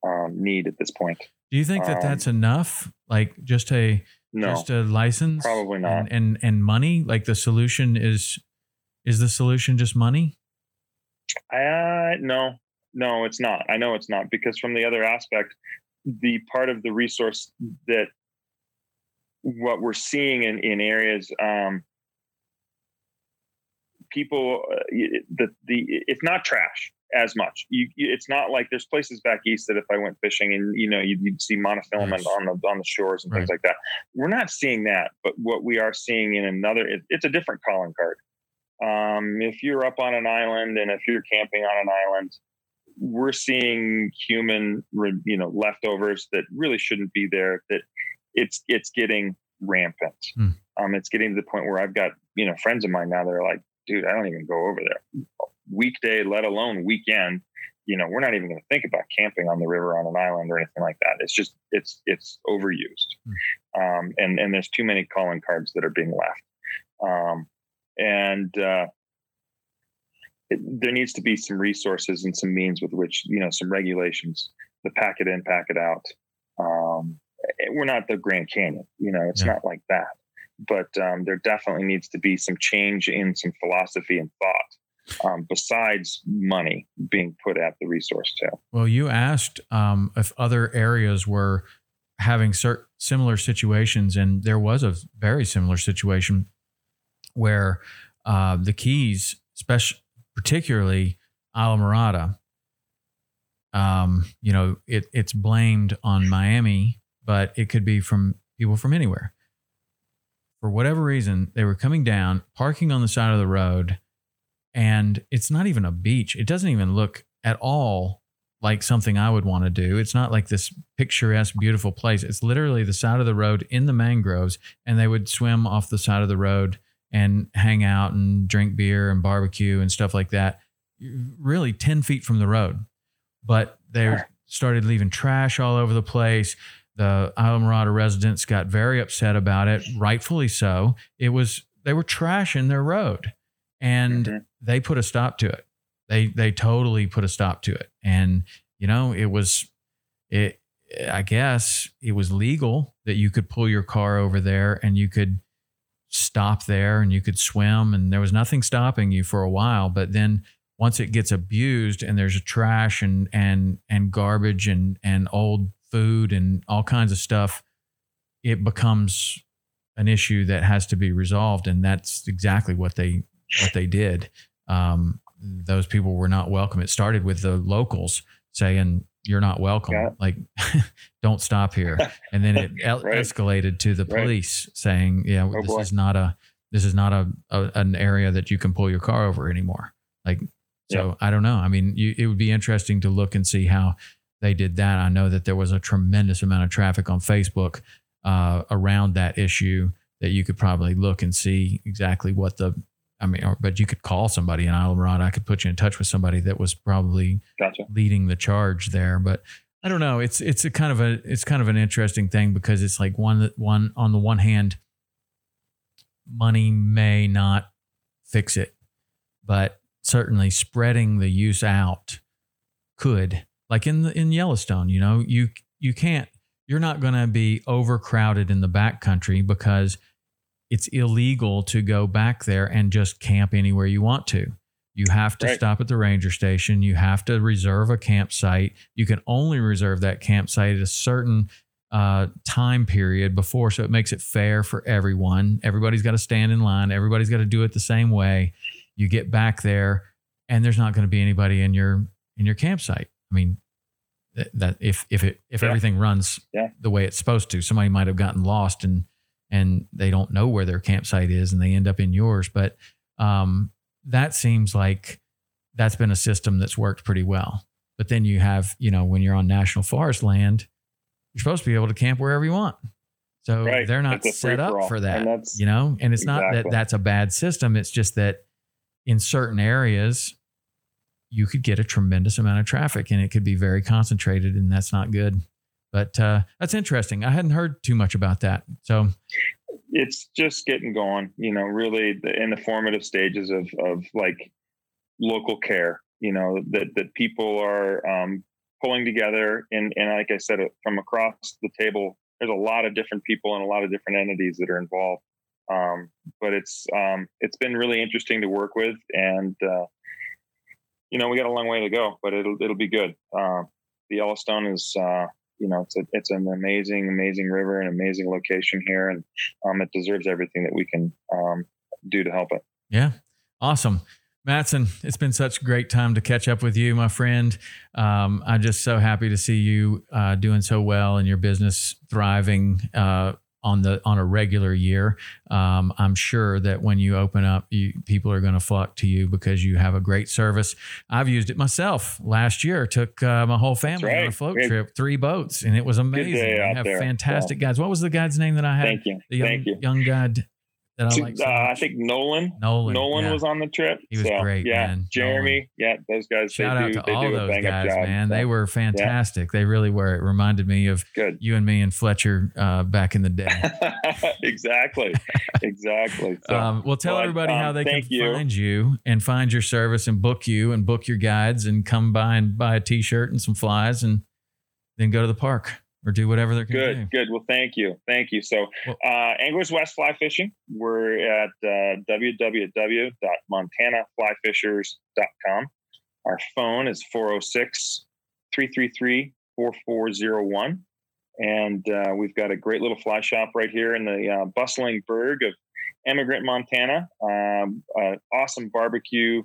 um, need at this point. Do you think that um, that's enough? Like just a no, just a license? Probably not. And, and and money? Like the solution is is the solution just money? Uh no, no, it's not. I know it's not because from the other aspect, the part of the resource that what we're seeing in, in areas um, people uh, the the it's not trash as much you, it's not like there's places back east that if i went fishing and you know you'd, you'd see monofilament yes. on the on the shores and right. things like that we're not seeing that but what we are seeing in another it, it's a different calling card um, if you're up on an island and if you're camping on an island we're seeing human you know leftovers that really shouldn't be there that it's it's getting rampant. Mm. Um, it's getting to the point where I've got you know friends of mine now. They're like, dude, I don't even go over there weekday, let alone weekend. You know, we're not even going to think about camping on the river on an island or anything like that. It's just it's it's overused, mm. um, and and there's too many calling cards that are being left. Um, and uh, it, there needs to be some resources and some means with which you know some regulations to pack it in, pack it out. Um, we're not the Grand Canyon, you know, it's yeah. not like that. But um, there definitely needs to be some change in some philosophy and thought um, besides money being put at the resource too. Well, you asked um, if other areas were having cert- similar situations, and there was a very similar situation where uh, the Keys, especially particularly Islamorada, um, you know, it, it's blamed on Miami, but it could be from people from anywhere. For whatever reason, they were coming down, parking on the side of the road, and it's not even a beach. It doesn't even look at all like something I would want to do. It's not like this picturesque, beautiful place. It's literally the side of the road in the mangroves, and they would swim off the side of the road and hang out and drink beer and barbecue and stuff like that. Really, 10 feet from the road. But they started leaving trash all over the place. The Islamorada residents got very upset about it, rightfully so. It was, they were trashing their road and mm-hmm. they put a stop to it they they totally put a stop to it. And you know, it was it I guess it was legal that you could pull your car over there and you could stop there and you could swim and there was nothing stopping you for a while, but then once it gets abused and there's a trash and and and garbage and and old food and all kinds of stuff, it becomes an issue that has to be resolved, and that's exactly what they what they did. Um, those people were not welcome. It started with the locals saying, "You're not welcome. Yeah. Like, [laughs] don't stop here." And then it [laughs] right. escalated to the police right. saying, "Yeah, oh, this boy. is not a this is not a, a, an area that you can pull your car over anymore." Like, so yeah. I don't know. I mean, you, it would be interesting to look and see how they did that. I know that there was a tremendous amount of traffic on Facebook uh, around that issue that you could probably look and see exactly what the I mean, or, but you could call somebody in Islamorada. I could put you in touch with somebody that was probably gotcha. leading the charge there. But I don't know. It's it's a kind of a it's kind of an interesting thing because it's like one one on the one hand, money may not fix it, but certainly spreading the use out could. Like in the in Yellowstone, you know, you you can't you're not going to be overcrowded in the backcountry because it's illegal to go back there and just camp anywhere you want to. You have to right. stop at the ranger station. You have to reserve a campsite. You can only reserve that campsite at a certain uh, time period before, so it makes it fair for everyone. Everybody's got to stand in line. Everybody's got to do it the same way. You get back there, and there's not going to be anybody in your in your campsite. I mean, that, that if if it if yeah. everything runs yeah. the way it's supposed to, somebody might have gotten lost and and they don't know where their campsite is and they end up in yours. But um, that seems like that's been a system that's worked pretty well. But then you have, you know, when you're on national forest land, you're supposed to be able to camp wherever you want. So right. they're not set up for, for that, you know, and it's exactly. not that that's a bad system. It's just that in certain areas, you could get a tremendous amount of traffic and it could be very concentrated and that's not good. But uh, that's interesting. I hadn't heard too much about that. So it's just getting going, you know, really the, in the formative stages of, of like local care, you know, that, that people are um, pulling together. And, and like I said, from across the table, there's a lot of different people and a lot of different entities that are involved. Um, but it's um, it's been really interesting to work with, and uh, you know we got a long way to go, but it'll it'll be good. Uh, the Yellowstone is uh, you know, it's a, it's an amazing, amazing river, an amazing location here, and um, it deserves everything that we can um, do to help it. Yeah, awesome. Matson, it's been such a great time to catch up with you, my friend. Um, I'm just so happy to see you uh, doing so well and your business thriving. Uh, on the on a regular year. Um, I'm sure that when you open up, you, people are going to flock to you because you have a great service. I've used it myself last year. Took uh, my whole family right. on a float Good. trip, three boats, and it was amazing. I have there. fantastic guides. What was the guide's name that I had? Thank you. The young, Thank you. young guide. That I like? So uh, I think Nolan. Nolan. Nolan yeah. was on the trip. He was so, great. Yeah, man. Jeremy. Nolan. Yeah, those guys. Shout they out do, to they all those guys, job, man. so. They were fantastic. They really were. It reminded me of good. you and me and Fletcher uh, back in the day. [laughs] exactly. exactly. So, um, well, tell everybody um, how they can you. find you and find your service and book you and book your guides and come by and buy a T-shirt and some flies and then go to the park or do whatever they're Good, do. good. Well, thank you, thank you. So, uh, Anglers West Fly Fishing. We're at uh, www.montanaflyfishers.com. Our phone is 406 333 4401. And uh, we've got a great little fly shop right here in the uh, bustling burg of Emigrant, Montana. Um, uh, awesome barbecue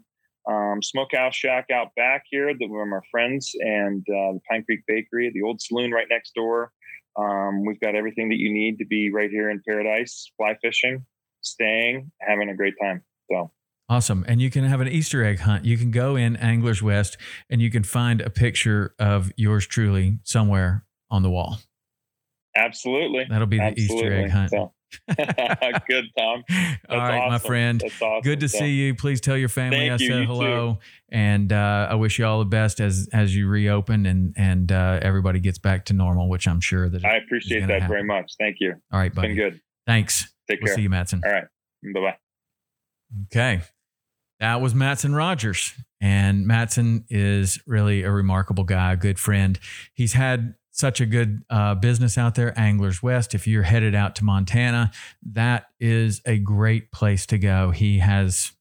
um, smokehouse shack out back here that were my friends and uh, the Pine Creek Bakery, the old saloon right next door. Um, we've got everything that you need to be right here in paradise, fly fishing, staying, having a great time. So Awesome. And you can have an Easter egg hunt. You can go in Anglers West and you can find a picture of yours truly somewhere on the wall. absolutely. That'll be the absolutely. Easter egg hunt. So, [laughs] good, Tom. [laughs] That's All right, my friend. That's awesome. Good to see you. Please tell your family Thank I you. said You hello, and uh, I wish you all the best as as you reopen and and uh, everybody gets back to normal, which I'm sure that. I appreciate that happen. very much. Thank you. All right, It's been good. Thanks. Take We'll care. see you, Matson. All right. Bye bye. Okay. That was Matson Rogers. And Matson is really a remarkable guy, a good friend. He's had such a good uh, business out there, Anglers West. If you're headed out to Montana, that is a great place to go. He has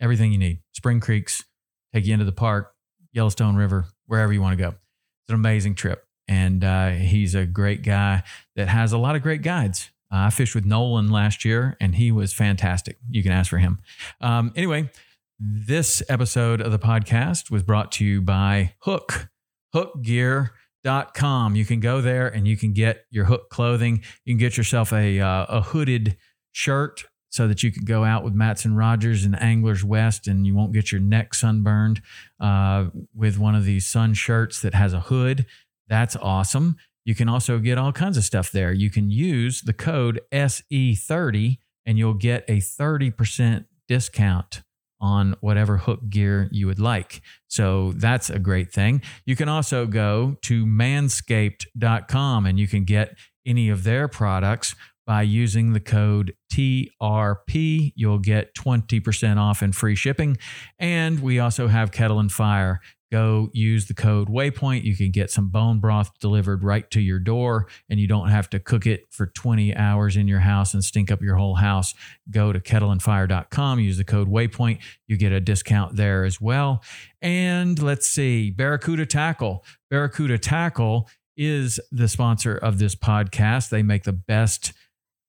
everything you need Spring Creeks, take you into the park, Yellowstone River, wherever you want to go. It's an amazing trip. And uh, he's a great guy that has a lot of great guides. Uh, I fished with Nolan last year, and he was fantastic. You can ask for him. Um, anyway, this episode of the podcast was brought to you by Huk, hukgear.com. You can go there and you can get your Huk clothing. You can get yourself a, uh, a hooded shirt so that you can go out with Matson Rogers and Anglers West and you won't get your neck sunburned uh, with one of these sun shirts that has a hood. That's awesome. You can also get all kinds of stuff there. You can use the code SE30 and you'll get a 30% discount on whatever Huk gear you would like. So that's a great thing. You can also go to manscaped.com and you can get any of their products by using the code TRP. You'll get 20% off and free shipping. And we also have Kettle and Fire. Go use the code Waypoint. You can get some bone broth delivered right to your door, and you don't have to cook it for 20 hours in your house and stink up your whole house. Go to kettleandfire.com, use the code Waypoint. You get a discount there as well. And let's see, Barracuda Tackle. Barracuda Tackle is the sponsor of this podcast. They make the best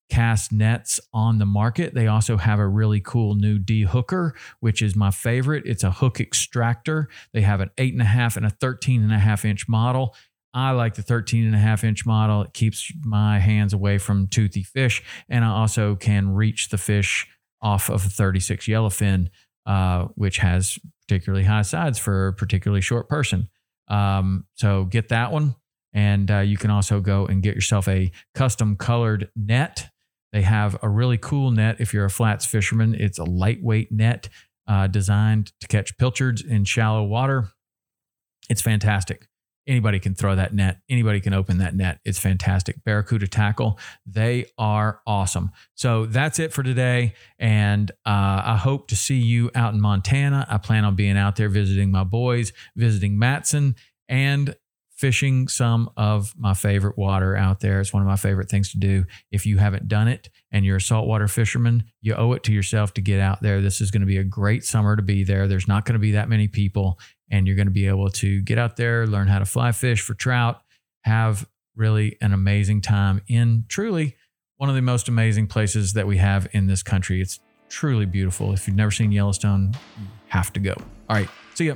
cast nets on the market. They also have a really cool new D hooker, which is my favorite. It's a hook extractor. They have an eight and a half and a 13 and a half inch model. I like the 13 and a half inch model. It keeps my hands away from toothy fish. And I also can reach the fish off of a 36 yellowfin, uh, which has particularly high sides for a particularly short person. Um, so get that one. And uh, you can also go and get yourself a custom colored net. They have a really cool net if you're a flats fisherman. It's a lightweight net uh, designed to catch pilchards in shallow water. It's fantastic. Anybody can throw that net. Anybody can open that net. It's fantastic. Barracuda Tackle, they are awesome. So that's it for today. And uh, I hope to see you out in Montana. I plan on being out there visiting my boys, visiting Matson, and fishing some of my favorite water out there. It's one of my favorite things to do. If you haven't done it and you're a saltwater fisherman, you owe it to yourself to get out there. This is going to be a great summer to be there. There's not going to be that many people, and you're going to be able to get out there, learn how to fly fish for trout, have really an amazing time in truly one of the most amazing places that we have in this country. It's truly beautiful. If you've never seen Yellowstone, you have to go. All right. See ya.